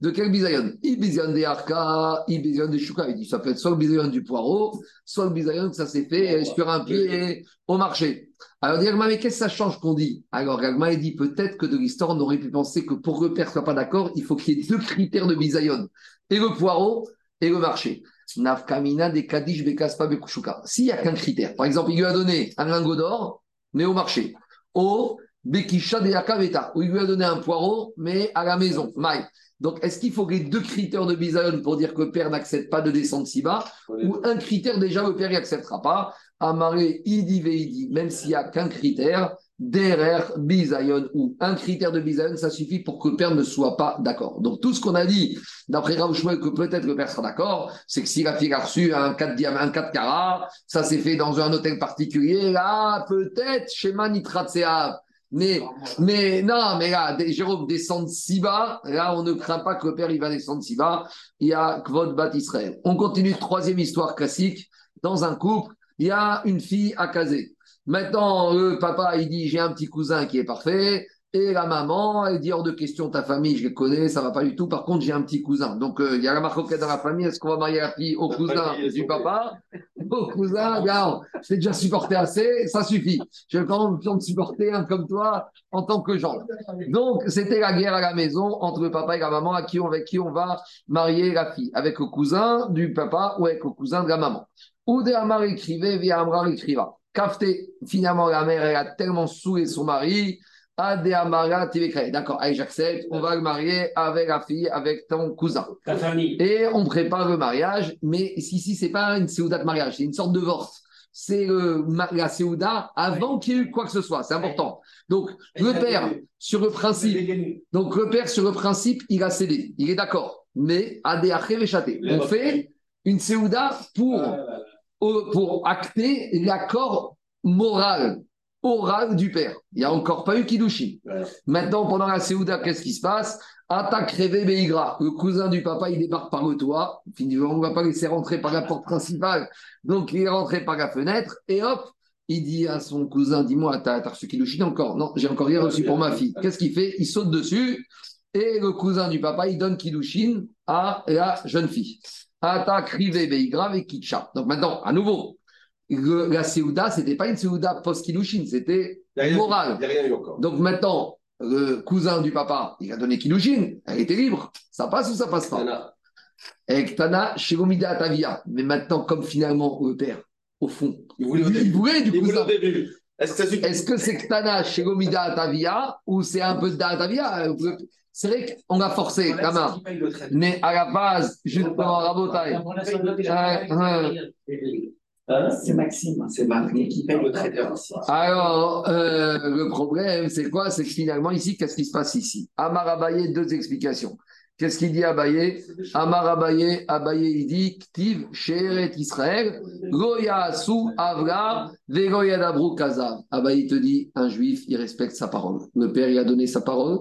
De quel Bisayon Il Bisayon de Arka, il Bisayon de Shuka. Il dit ça peut être soit le Bisayon du poireau, soit le Bisayon que ça s'est fait sur un pied au marché. Alors, dit mais qu'est-ce que ça change qu'on dit? Alors, Agma, il dit peut-être que de l'histoire, on aurait pu penser que pour que le père soit pas d'accord, il faut qu'il y ait deux critères de Bisayon et le poireau et le marché. Nafkamina des Kadish Bekaspa Bekushuka. S'il n'y a qu'un critère, par exemple, il lui a donné un lingot d'or, mais au marché. Au Bekisha de Yakaveta, où il lui a donné un poireau, mais à la maison. Maï. Donc, est-ce qu'il faut les deux critères de Bisayon pour dire que le père n'accepte pas de descendre si bas ou un critère déjà le père n'acceptera pas Amaré, Idi Veidi, même s'il n'y a qu'un critère, derrière Bisayon ou un critère de Bisayon, ça suffit pour que le père ne soit pas d'accord. Donc tout ce qu'on a dit, d'après Rav que peut-être le père sera d'accord, c'est que si la fille a reçu un 4, diamants, un 4 carats, ça s'est fait dans un hôtel particulier, là, peut-être, schéma Nitratseav. Mais, mais non, mais là, Jérôme, descendre si bas, là, on ne craint pas que le père il va descendre si bas. Il y a Kvod Bat Israël. On continue, troisième histoire classique. Dans un couple, il y a une fille à caser. Maintenant, le papa, il dit J'ai un petit cousin qui est parfait. Et la maman, elle dit hors de question, ta famille, je les connais, ça va pas du tout. Par contre, j'ai un petit cousin. Donc, euh, il y a la marocaine dans la famille. Est-ce qu'on va marier la fille au La cousin du papa? Au cousin, bien, j'ai déjà supporté assez, ça suffit. Je vais quand même de supporter un comme toi en tant que genre. Donc, c'était la guerre à la maison entre le papa et la maman à qui on, avec qui on va marier la fille. Avec le cousin du papa ou avec le cousin de la maman. Oude Amar écrivait, via Amrar écriva. Kafté, finalement, la mère, elle a tellement saoulé son mari. D'accord, allez, j'accepte. On va le marier avec la fille, avec ton cousin. Ta famille. Et on prépare le mariage, mais ici, c'est pas une séouda de mariage, c'est une sorte de vorte. C'est euh, la séouda avant qu'il y ait eu quoi que ce soit, c'est important. Donc, le père, sur le principe, donc le père, sur le principe, il a cédé, il est d'accord. Mais on fait une séouda pour, pour acter l'accord moral, oral du père. Il n'y a encore pas eu Kiddushin. Ouais. Maintenant, pendant la séouda, qu'est-ce qui se passe? Attaque rêvé Beigra. Le cousin du papa, il débarque par le toit. On ne va pas laisser rentrer par la porte principale. Donc, il est rentré par la fenêtre. Et hop, il dit à son cousin Dis-moi, t'as reçu Kiddushin encore? Non, j'ai encore rien reçu pour ma fille. Qu'est-ce qu'il fait? Il saute dessus. Et le cousin du papa, il donne Kiddushin à la jeune fille. Attaque rêvé Beigra avec Kitcha. Donc, maintenant, à nouveau, le- la Séouda, ce n'était pas une Séouda post-Kiddushin, c'était Il n'y a rien eu. moral. Il n'y a rien eu encore. Donc maintenant, le cousin du papa, il a donné Kiddushin, elle était libre. Ça passe ou ça passe pas? Tana. Avec Tana, Shegomida Atavia. Mais maintenant, comme finalement le père, au fond, Il voulait il voulait du cousin. Est-ce que c'est Tana, Shegomida Atavia ou c'est un peu de Atavia? C'est vrai qu'on a forcé, Kama. Mais à la base, justement, Rabotai. C'est Maxime. C'est Maxime qui paye le traiteur ici. Alors, euh, le problème, c'est quoi? C'est que finalement, ici, qu'est-ce qui se passe ici? Amar Abaye, deux explications. Qu'est-ce qu'il dit Abaye? Amar Abaye, Abaye, il dit Ktiv, Sheret Israël, Goya Su Avra, Vegoya Dabru Kazav. Abaye te dit un juif, il respecte sa parole. Le père, il a donné sa parole.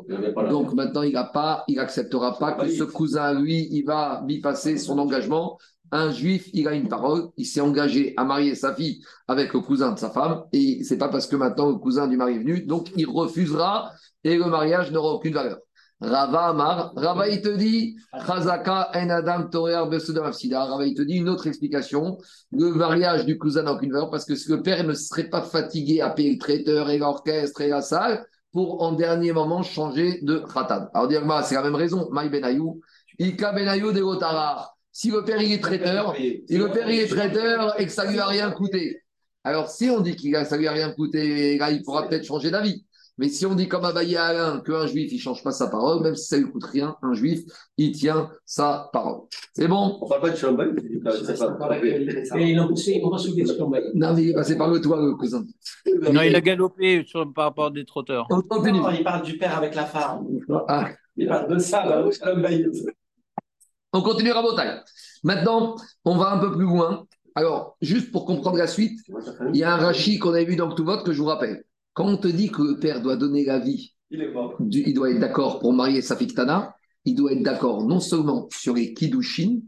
Donc maintenant, il a pas, il acceptera pas que ce cousin, lui, il va bypasser son engagement. Un juif, il a une parole, il s'est engagé à marier sa fille avec le cousin de sa femme, et c'est pas parce que maintenant le cousin du mari est venu, donc il refusera et le mariage n'aura aucune valeur. Rava Amar, Rava il te dit, Chazaka en Adam. Rava il te dit une autre explication, le mariage du cousin n'a aucune valeur parce que le père ne serait pas fatigué à payer le traiteur et l'orchestre et la salle, pour en dernier moment changer de khatam. Alors, dire c'est la même raison. Maï Benayou, Ika Benayou de Rotara. Si le père il est traiteur, et le père il est traiteur et que ça lui a rien coûté. Alors, si on dit que ça lui a rien coûté, là, il pourra peut-être changer d'avis. Mais si on dit comme Abaye à Alain qu'un juif, il ne change pas sa parole, même si ça ne lui coûte rien, un juif, il tient sa parole. C'est bon? On parle pas de. Et ils l'ont poussé, soulevé ce combat. Non, mais il est passé par le toit, le cousin. Non, il a galopé sur, par rapport des trotteurs. Non, il parle du père avec la femme. Ah, Il parle de ça, là, Bayit. On continue à Rabotai. Maintenant, on va un peu plus loin. Alors, juste pour comprendre la suite, il y a un rachis qu'on avait vu dans tout vote que je vous rappelle. Quand on te dit que le père doit donner la vie, Il est mort. du- il doit être d'accord pour marier sa fille Ktana, il doit être d'accord non seulement sur les Kiddushin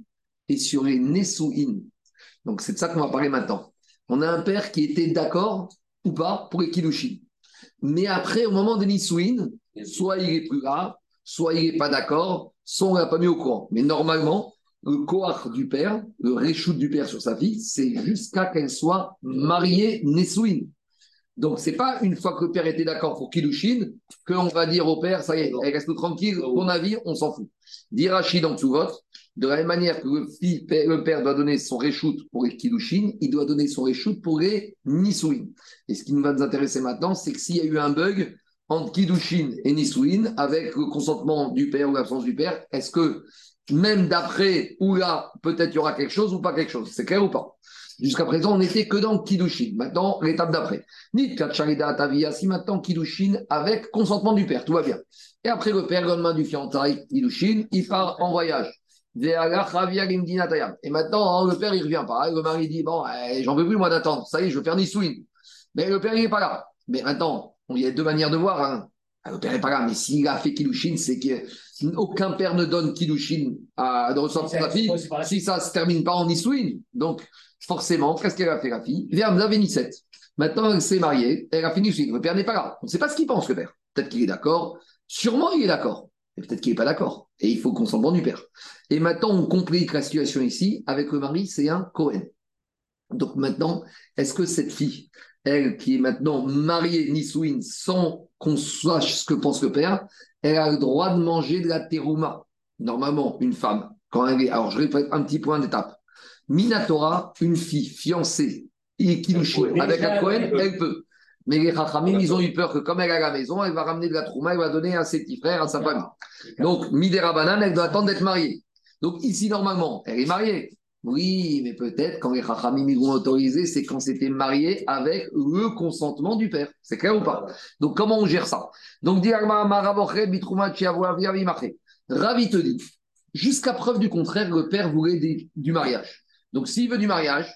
et sur les Nesuin. Donc, c'est de ça qu'on va parler maintenant. On a un père qui était d'accord ou pas pour les Kiddushin. Mais après, au moment des Nisuin, soit il est plus là, soit il n'est pas d'accord, soit on ne l'a pas mis au courant. Mais normalement, le koach du père, le réchoute du père sur sa fille, c'est jusqu'à qu'elle soit mariée Nesuin. Donc, c'est pas une fois que le père était d'accord pour Kiddushin qu'on va dire au père, ça y est, reste-nous tranquille, ton avis, on s'en fout. Dit Rachid dans Tsuvot, de la même manière que le, père doit donner son réchoute pour les il doit donner son réchoute pour les. Et ce qui nous va nous intéresser maintenant, c'est que s'il y a eu un bug entre Kiddushin et Nisuin, avec le consentement du père ou l'absence du père, est-ce que même d'après ou là, peut-être y aura quelque chose ou pas quelque chose? C'est clair ou pas? Jusqu'à présent, on n'était que dans Kiddushin. Maintenant, l'étape d'après. Tavia, si maintenant Kiddushin avec consentement du père, tout va bien. Et après le père, le lendemain du fiançailles, Kiddushin, il part en voyage. Et maintenant, hein, le père, il revient pas. Le mari dit Bon, eh, j'en veux plus, moi, d'attendre. Ça y est, je veux faire Nisouin. Mais le père, il n'est pas là. Mais maintenant, il y a deux manières de voir. hein. Le père n'est pas là. Mais s'il a fait Kiddushin, c'est que aucun père ne donne Kiddushin à, de ressort de sa fille si ça ne se termine pas en Nisouin. Donc, forcément, qu'est-ce qu'elle a fait, la fille? Vermza Vénissette. Maintenant, elle s'est mariée, elle a fini Nisouin. Le père n'est pas là. On ne sait pas ce qu'il pense, le père. Peut-être qu'il est d'accord. Sûrement, il est d'accord. Et peut-être qu'il n'est pas d'accord. Et il faut qu'on s'en du père. Et maintenant, on complique la situation ici. Avec le mari, c'est un Cohen. Donc maintenant, est-ce que cette fille, elle qui est maintenant mariée Nisouin sans qu'on sache ce que pense le père, elle a le droit de manger de la terouma Normalement, une femme, quand elle est. Alors, je répète un petit point d'étape. Minatora, une fille fiancée et qui avec un Cohen, elle peut. Mais les Chachamim, ils ont eu peur que comme elle est à la maison, elle va ramener de la trouma, elle va donner à ses petits frères, à sa famille. Donc, Midera Banane, elle doit attendre d'être mariée. Donc, ici, normalement, elle est mariée. Oui, mais peut-être quand les Chachamim ils vont autoriser, c'est quand c'était marié avec le consentement du père. C'est clair ou pas? Donc, comment on gère ça? Donc. Ravi te dit, jusqu'à preuve du contraire, le père voulait des- du mariage. Donc, s'il veut du mariage,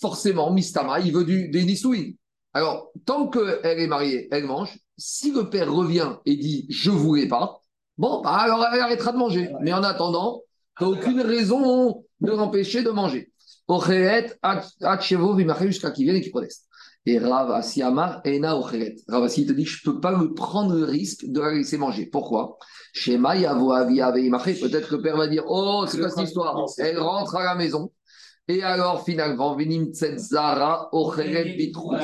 forcément, Mistama, il veut du, des Nisouin. Alors, tant qu'elle est mariée, elle mange. Si le père revient et dit je voulais pas, bon, bah, alors elle arrêtera de manger. Mais en attendant, tu aucune raison de l'empêcher de manger. Ochéret, Hachevo, Vimaché, jusqu'à qu'il vienne et qu'il proteste. Et Rav Asiyama, Ena Ochéret. Rav te dit je peux pas me prendre le risque de la laisser manger. Pourquoi? Shema Yavo Avi. Peut-être que le père va dire oh, c'est quoi cette histoire Elle rentre à la maison. Et alors, finalement, Vinim Zara, Ocheret, Bitrou.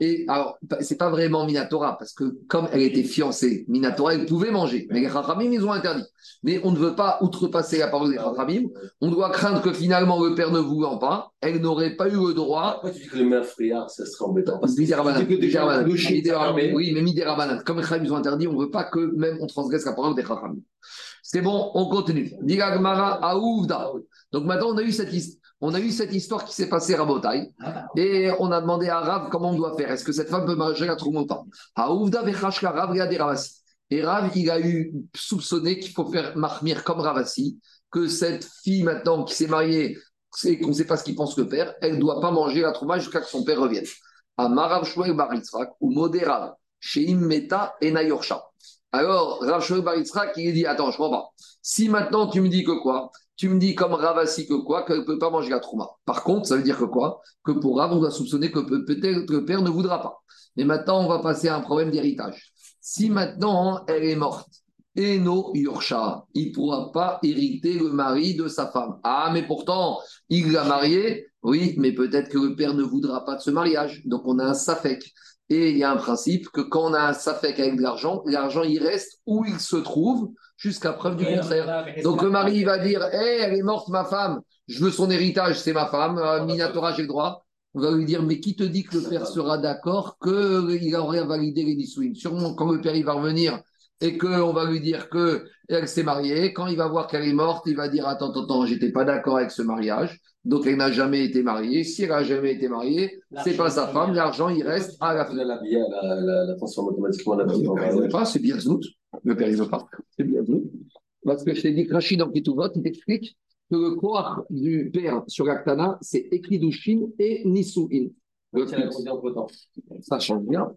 Et alors, c'est pas vraiment Minatora, parce que comme elle était fiancée, Minatora, elle pouvait manger. Mais les Chachamim, ils ont interdit. Mais on ne veut pas outrepasser la parole des Chachamim. On doit craindre que finalement, le père ne voulant pas, elle n'aurait pas eu le droit. Pourquoi tu dis que les mères friards, ça serait embêtant? Parce que Oui, mais Midera Banan. Comme les Chachamim, ils ont interdit, on ne veut pas que même on transgresse la parole des Chachamim. C'est bon, on continue. Diga Gemara Aouvda. Donc maintenant, on a eu cette, his- on a eu cette histoire qui s'est passée à Botaï. Et on a demandé à Rav comment on doit faire. Est-ce que cette femme peut Vechashka Rav regardez Ravasi. Et Rav, il a eu soupçonné qu'il faut faire marmir comme Ravasi, que cette fille maintenant qui s'est mariée, c'est qu'on ne sait pas ce qu'il pense le père, elle ne doit pas manger la trouma jusqu'à ce que son père revienne. À Shmuel Baritzrak ou Modérav, chez Immeta et Nayorsha. Alors, Rav Shmuel Baritzrak, il dit Attends, je comprends pas. Si maintenant tu me dis que quoi? Tu me dis comme Ravasi que quoi Qu'elle ne peut pas manger la trouma. Par contre, ça veut dire que quoi? Que pour Rav, on doit soupçonner que peut- peut-être le père ne voudra pas. Mais maintenant, on va passer à un problème d'héritage. Si maintenant elle est morte, Eno Yorsha, il ne pourra pas hériter le mari de sa femme. Ah, mais pourtant, il l'a mariée. Oui, mais peut-être que le père ne voudra pas de ce mariage. Donc, on a un safek. Et il y a un principe que quand on a un safek avec de l'argent, l'argent, il reste où il se trouve jusqu'à preuve du contraire. Donc le mari il va dire Hé, elle est morte, ma femme, je veux son héritage, c'est ma femme, euh, Minatora, j'ai le droit. On va lui dire, mais qui te dit que le père sera d'accord qu'il aurait validé les Nisouines? Sûrement, quand le père il va revenir et qu'on va lui dire qu'elle s'est mariée, quand il va voir qu'elle est morte, il va dire Attends, attends, attends, j'étais pas d'accord avec ce mariage, donc elle n'a jamais été mariée. Si elle n'a jamais été mariée, c'est pas sa femme, l'argent il reste à la fin. La la, la, la transforme automatiquement en Il veut pas, c'est bien Zout. Le père, il veut pas. C'est bien Zout. Parce que je t'ai dit que Rachid dans Kituvot, il explique que le corps du père sur l'Aktana, c'est Ekridushin et Nisuin. Le ça change bien.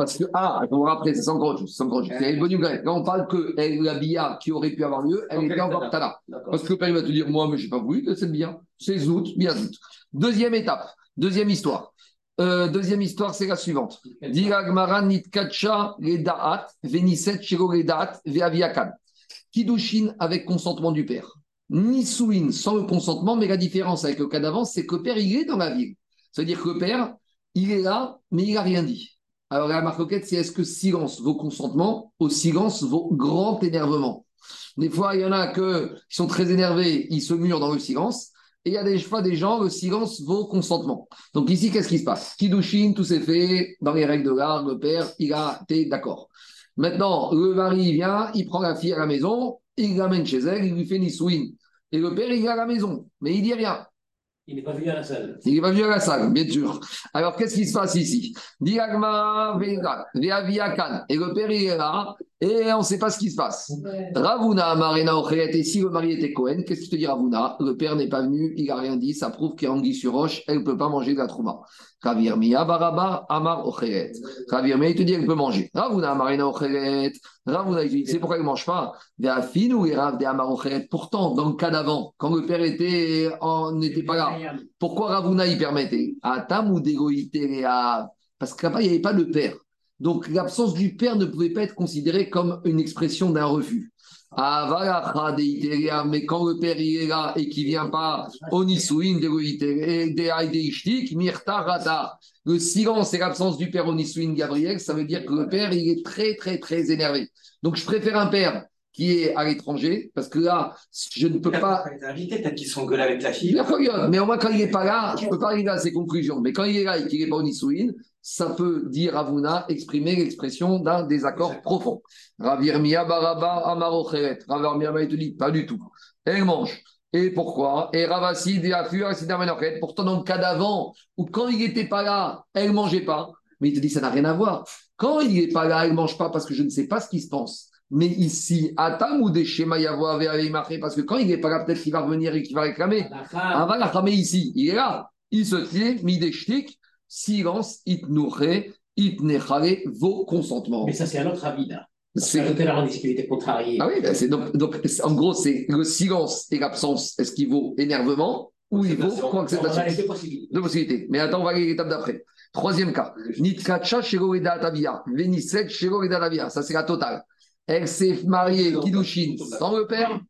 Parce que, ah, on va après, c'est sans grand chose. Sans grand chose. C'est une bonne nouvelle. Quand on parle que elle, la bia qui aurait pu avoir lieu, elle était encore. Tana. Parce que le père il va te dire, moi, mais je n'ai pas voulu que c'est bien. C'est Zout, bien Zout. Deuxième étape, deuxième histoire. Euh, deuxième histoire, c'est la suivante. Diragmara nitkacha ledaat, veniset shiro ledaat, veaviakan. Kidushin avec consentement du père. Nisuin sans le consentement, mais la différence avec le cas d'avant, c'est que le père, il est dans la ville. C'est-à-dire que le père, il est là, mais il n'a rien dit. Alors la marquette, c'est est-ce que silence vaut consentement ou silence vaut grand énervement? Des fois, il y en a qui sont très énervés, ils se murent dans le silence. Et il y a des fois des gens, le silence vaut consentement. Donc ici, qu'est-ce qui se passe? Kidushin, tout s'est fait dans les règles de l'art, le père, il a été d'accord. Maintenant, le mari vient, il prend la fille à la maison, il l'amène chez elle, il lui fait Nisouin. Et le père, il est à la maison, mais il dit rien. Il n'est pas venu à la salle. Il n'est pas venu à la salle, bien sûr. Alors, qu'est-ce qui se passe ici? Et le père, il est là, et on ne sait pas ce qui se passe. Ravuna, Marina Ochet, et si le mari était Cohen, qu'est-ce qu'il te dit Ravuna? Le père n'est pas venu, il n'a rien dit, ça prouve qu'Anguille sur roche, elle ne peut pas manger de la trouma. Ravir Mia Baraba, Amar Ochet. Ravir Mia, il te dit elle peut manger. Ravuna, Marina Ochet. Ravuna, il te dit, c'est pourquoi elle ne mange pas? Pourtant, dans le cas d'avant, quand le père était n'était pas là, pourquoi Ravuna y permettait? Atam ou Parce que là-bas, il n'y avait pas de père. Donc l'absence du père ne pouvait pas être considérée comme une expression d'un refus. Ah, Déitéréa, mais quand le père il est là et qu'il vient pas, Rata. Le silence et l'absence du père Onisuin, Gabriel, ça veut dire que le père, il est très, très, très énervé. Donc je préfère un père qui est à l'étranger, parce que là, je ne peux pas. Il a été invité, peut-être qu'ils sont gueulés avec la fille. Mais au moins quand il n'est pas là, je ne peux pas arriver à ses conclusions. Mais quand il est là et qu'il n'est pas au Nisouin, ça peut dire Ravuna, exprimer l'expression d'un désaccord profond. Ravirmia baraba amarocheret. Ravirmia il te dit pas du tout. Elle mange. Et pourquoi? Et Ravasi de Afur, Pourtant, dans le cas d'avant, où quand il n'était pas là, elle ne mangeait pas. Mais il te dit, ça n'a rien à voir. Quand il n'est pas là, elle ne mange pas parce que je ne sais pas ce qui se pense. Mais ici, Atam ou des schémas parce que quand il n'est pas là, peut-être qu'il va revenir et qu'il va réclamer. Ah, la ramer ici, il est là. Il se tient, mideshtik, silence, itnouré, itnechare, vos consentements. Mais ça, c'est un autre avis, là. C'est- tout à l'heure, on dit qu'il était contrarié. Ah oui, ben c'est donc, donc, en gros, c'est le silence et l'absence. Est-ce qu'il vaut énervement ou il vaut va co-acceptation deux possibilités. Deux possibilités. Mais attends, on va aller à l'étape d'après. Troisième cas. Nitkacha Shiroreda Tavia. Veniset Shiroreda Tavia. Ça, c'est la totale. Elle s'est mariée, Kidushin, sans le père,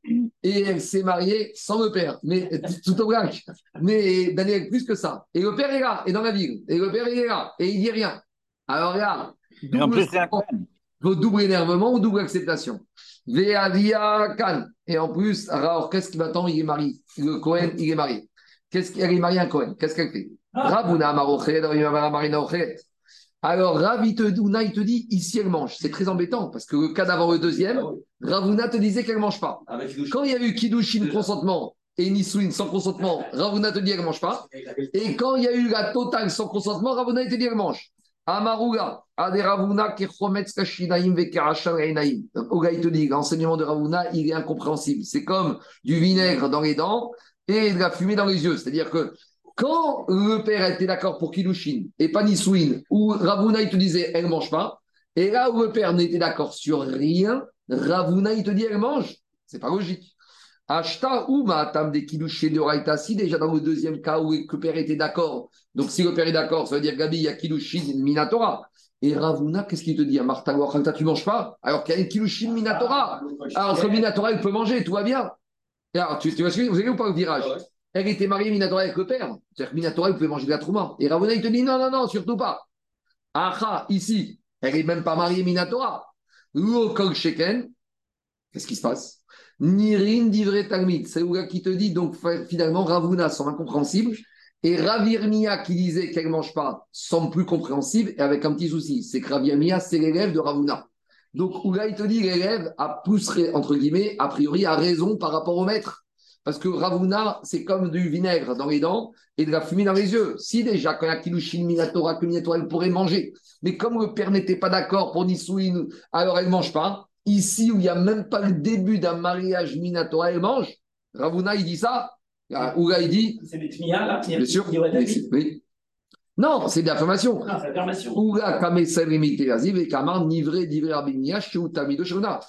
et elle s'est mariée sans le père. Mais tout au blague. Mais Daniel, plus que ça. Et le père est là, et dans la ville. Et le père il est là, et il dit rien. Alors là, Et en double plus, c'est un Cohen. Vos double énervement ou double acceptation. Veavia Khan. Et en plus, alors qu'est-ce qui m'attend? Il est marié. Le Cohen, il est marié. Qu'est-ce qu'elle est mariée à un Cohen Qu'est-ce qu'elle fait? Rabuna Marochet, Marina Ochet. Alors, Rav, il te, Douna, il te dit, ici, elle mange. C'est très embêtant, parce que le cas d'avant le deuxième, Ravuna te disait qu'elle ne mange pas. Kidushin. Quand il y a eu Kidushin consentement et Nisouin sans consentement, Ravuna te dit qu'elle ne mange pas. Et quand il y a eu la totale sans consentement, Ravuna te dit qu'elle mange. Amaruga, Ade Ravuna, Oga, il te dit, l'enseignement de Ravuna, il est incompréhensible. C'est comme du vinaigre dans les dents et de la fumée dans les yeux. C'est-à-dire que quand le père était d'accord pour Kilushin et pas Nisouin, où Ravuna, il te disait, elle ne mange pas, et là où le père n'était d'accord sur rien, Ravuna, il te dit, elle mange. C'est pas logique. Ashta ou Matam des Kilushin de Raïta, si déjà dans le deuxième cas où le père était d'accord, donc si le père est d'accord, ça veut dire Gabi, il y a Kilushin Minatora. Et Ravuna, qu'est-ce qu'il te dit À Martha Wakhalta, tu manges pas? Alors qu'il y a une Kilushin Minatora. Alors que Minatora, il peut manger, tout va bien. Et alors, tu, tu vas suivre, vous avez vu ou pas le virage? Ah ouais. Elle était mariée Minatora avec le père. C'est-à-dire que Minatora, il pouvait manger de la trouma. Et Ravuna, il te dit non, non, non, surtout pas. Aha, ici, elle n'est même pas mariée Minatora. Lo Kol Sheken, qu'est-ce qui se passe? Nirin d'Ivre Talmid. C'est gars qui te dit, donc finalement, Ravuna sont incompréhensibles. Et Ravirmia qui disait qu'elle ne mange pas semble plus compréhensible et avec un petit souci. C'est que Ravirmia, c'est l'élève de Ravuna. Donc, Oula, il te dit l'élève a plus, ra- entre guillemets, a priori, a raison par rapport au maître. Parce que Ravuna, c'est comme du vinaigre dans les dents et de la fumée dans les yeux. Si déjà, quand il y a Kilushin, Minatora, que Minatora, elle pourrait manger. Mais comme le père n'était pas d'accord pour Nisouin, alors elle ne mange pas. Ici, où il n'y a même pas le début d'un mariage Minatora, elle mange. Ravuna, il dit ça. Ah, Oula, il dit, C'est des tmias, là bien sûr. Oui. Non, c'est de abignia tami de shona.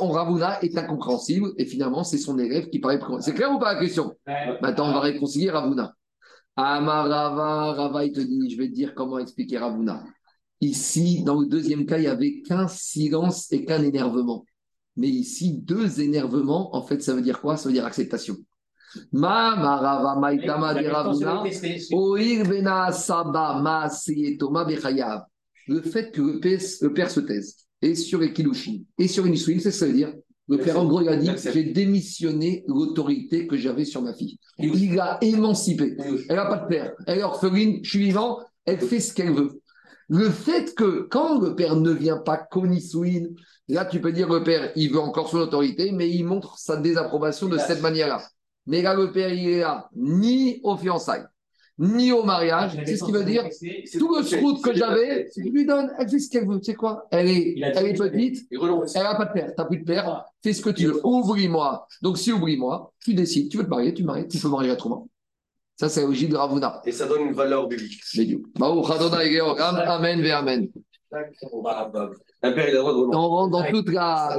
On Ravuna est incompréhensible et finalement c'est son élève qui paraît. C'est clair ou pas la question? Maintenant on va réconcilier Ravuna. Amar Rava, Rava il te dit, je vais te dire comment expliquer Ravuna. Ici, dans le deuxième cas, il n'y avait qu'un silence et qu'un énervement. Mais ici, deux énervements, en fait, ça veut dire quoi? Ça veut dire acceptation. Ma marava maitama de Ravuna. Oir bena saba bechayav. Le fait que le père, le père se taise, et sur Ekilushin, et sur une c'est ce que ça veut dire. Le père, en gros, il a dit J'ai démissionné l'autorité que j'avais sur ma fille. Il l'a émancipée. Elle n'a pas de père. Elle est orpheline, je suis vivant, elle fait ce qu'elle veut. Le fait que quand le père ne vient pas Konisouin, là tu peux dire le père, il veut encore son autorité, mais il montre sa désapprobation de cette manière-là. Mais là, le père, il est là, ni aux fiançailles, ni au mariage. C'est ce qui veut dire tout le scout que j'avais, je lui donne, elle fait ce qu'elle veut. Tu sais quoi? Elle est, elle est petite, elle n'a pas de père. Tu n'as plus de père, fais ce que tu veux. Oublie-moi. Donc, si oublie-moi, tu décides, tu veux te marier, tu maries, tu peux marier autrement. Ça, c'est la logique de Ravuna. Et ça donne une valeur biblique. Amen, ve amen. Un père, il a le droit de renoncer. On rentre dans toute la,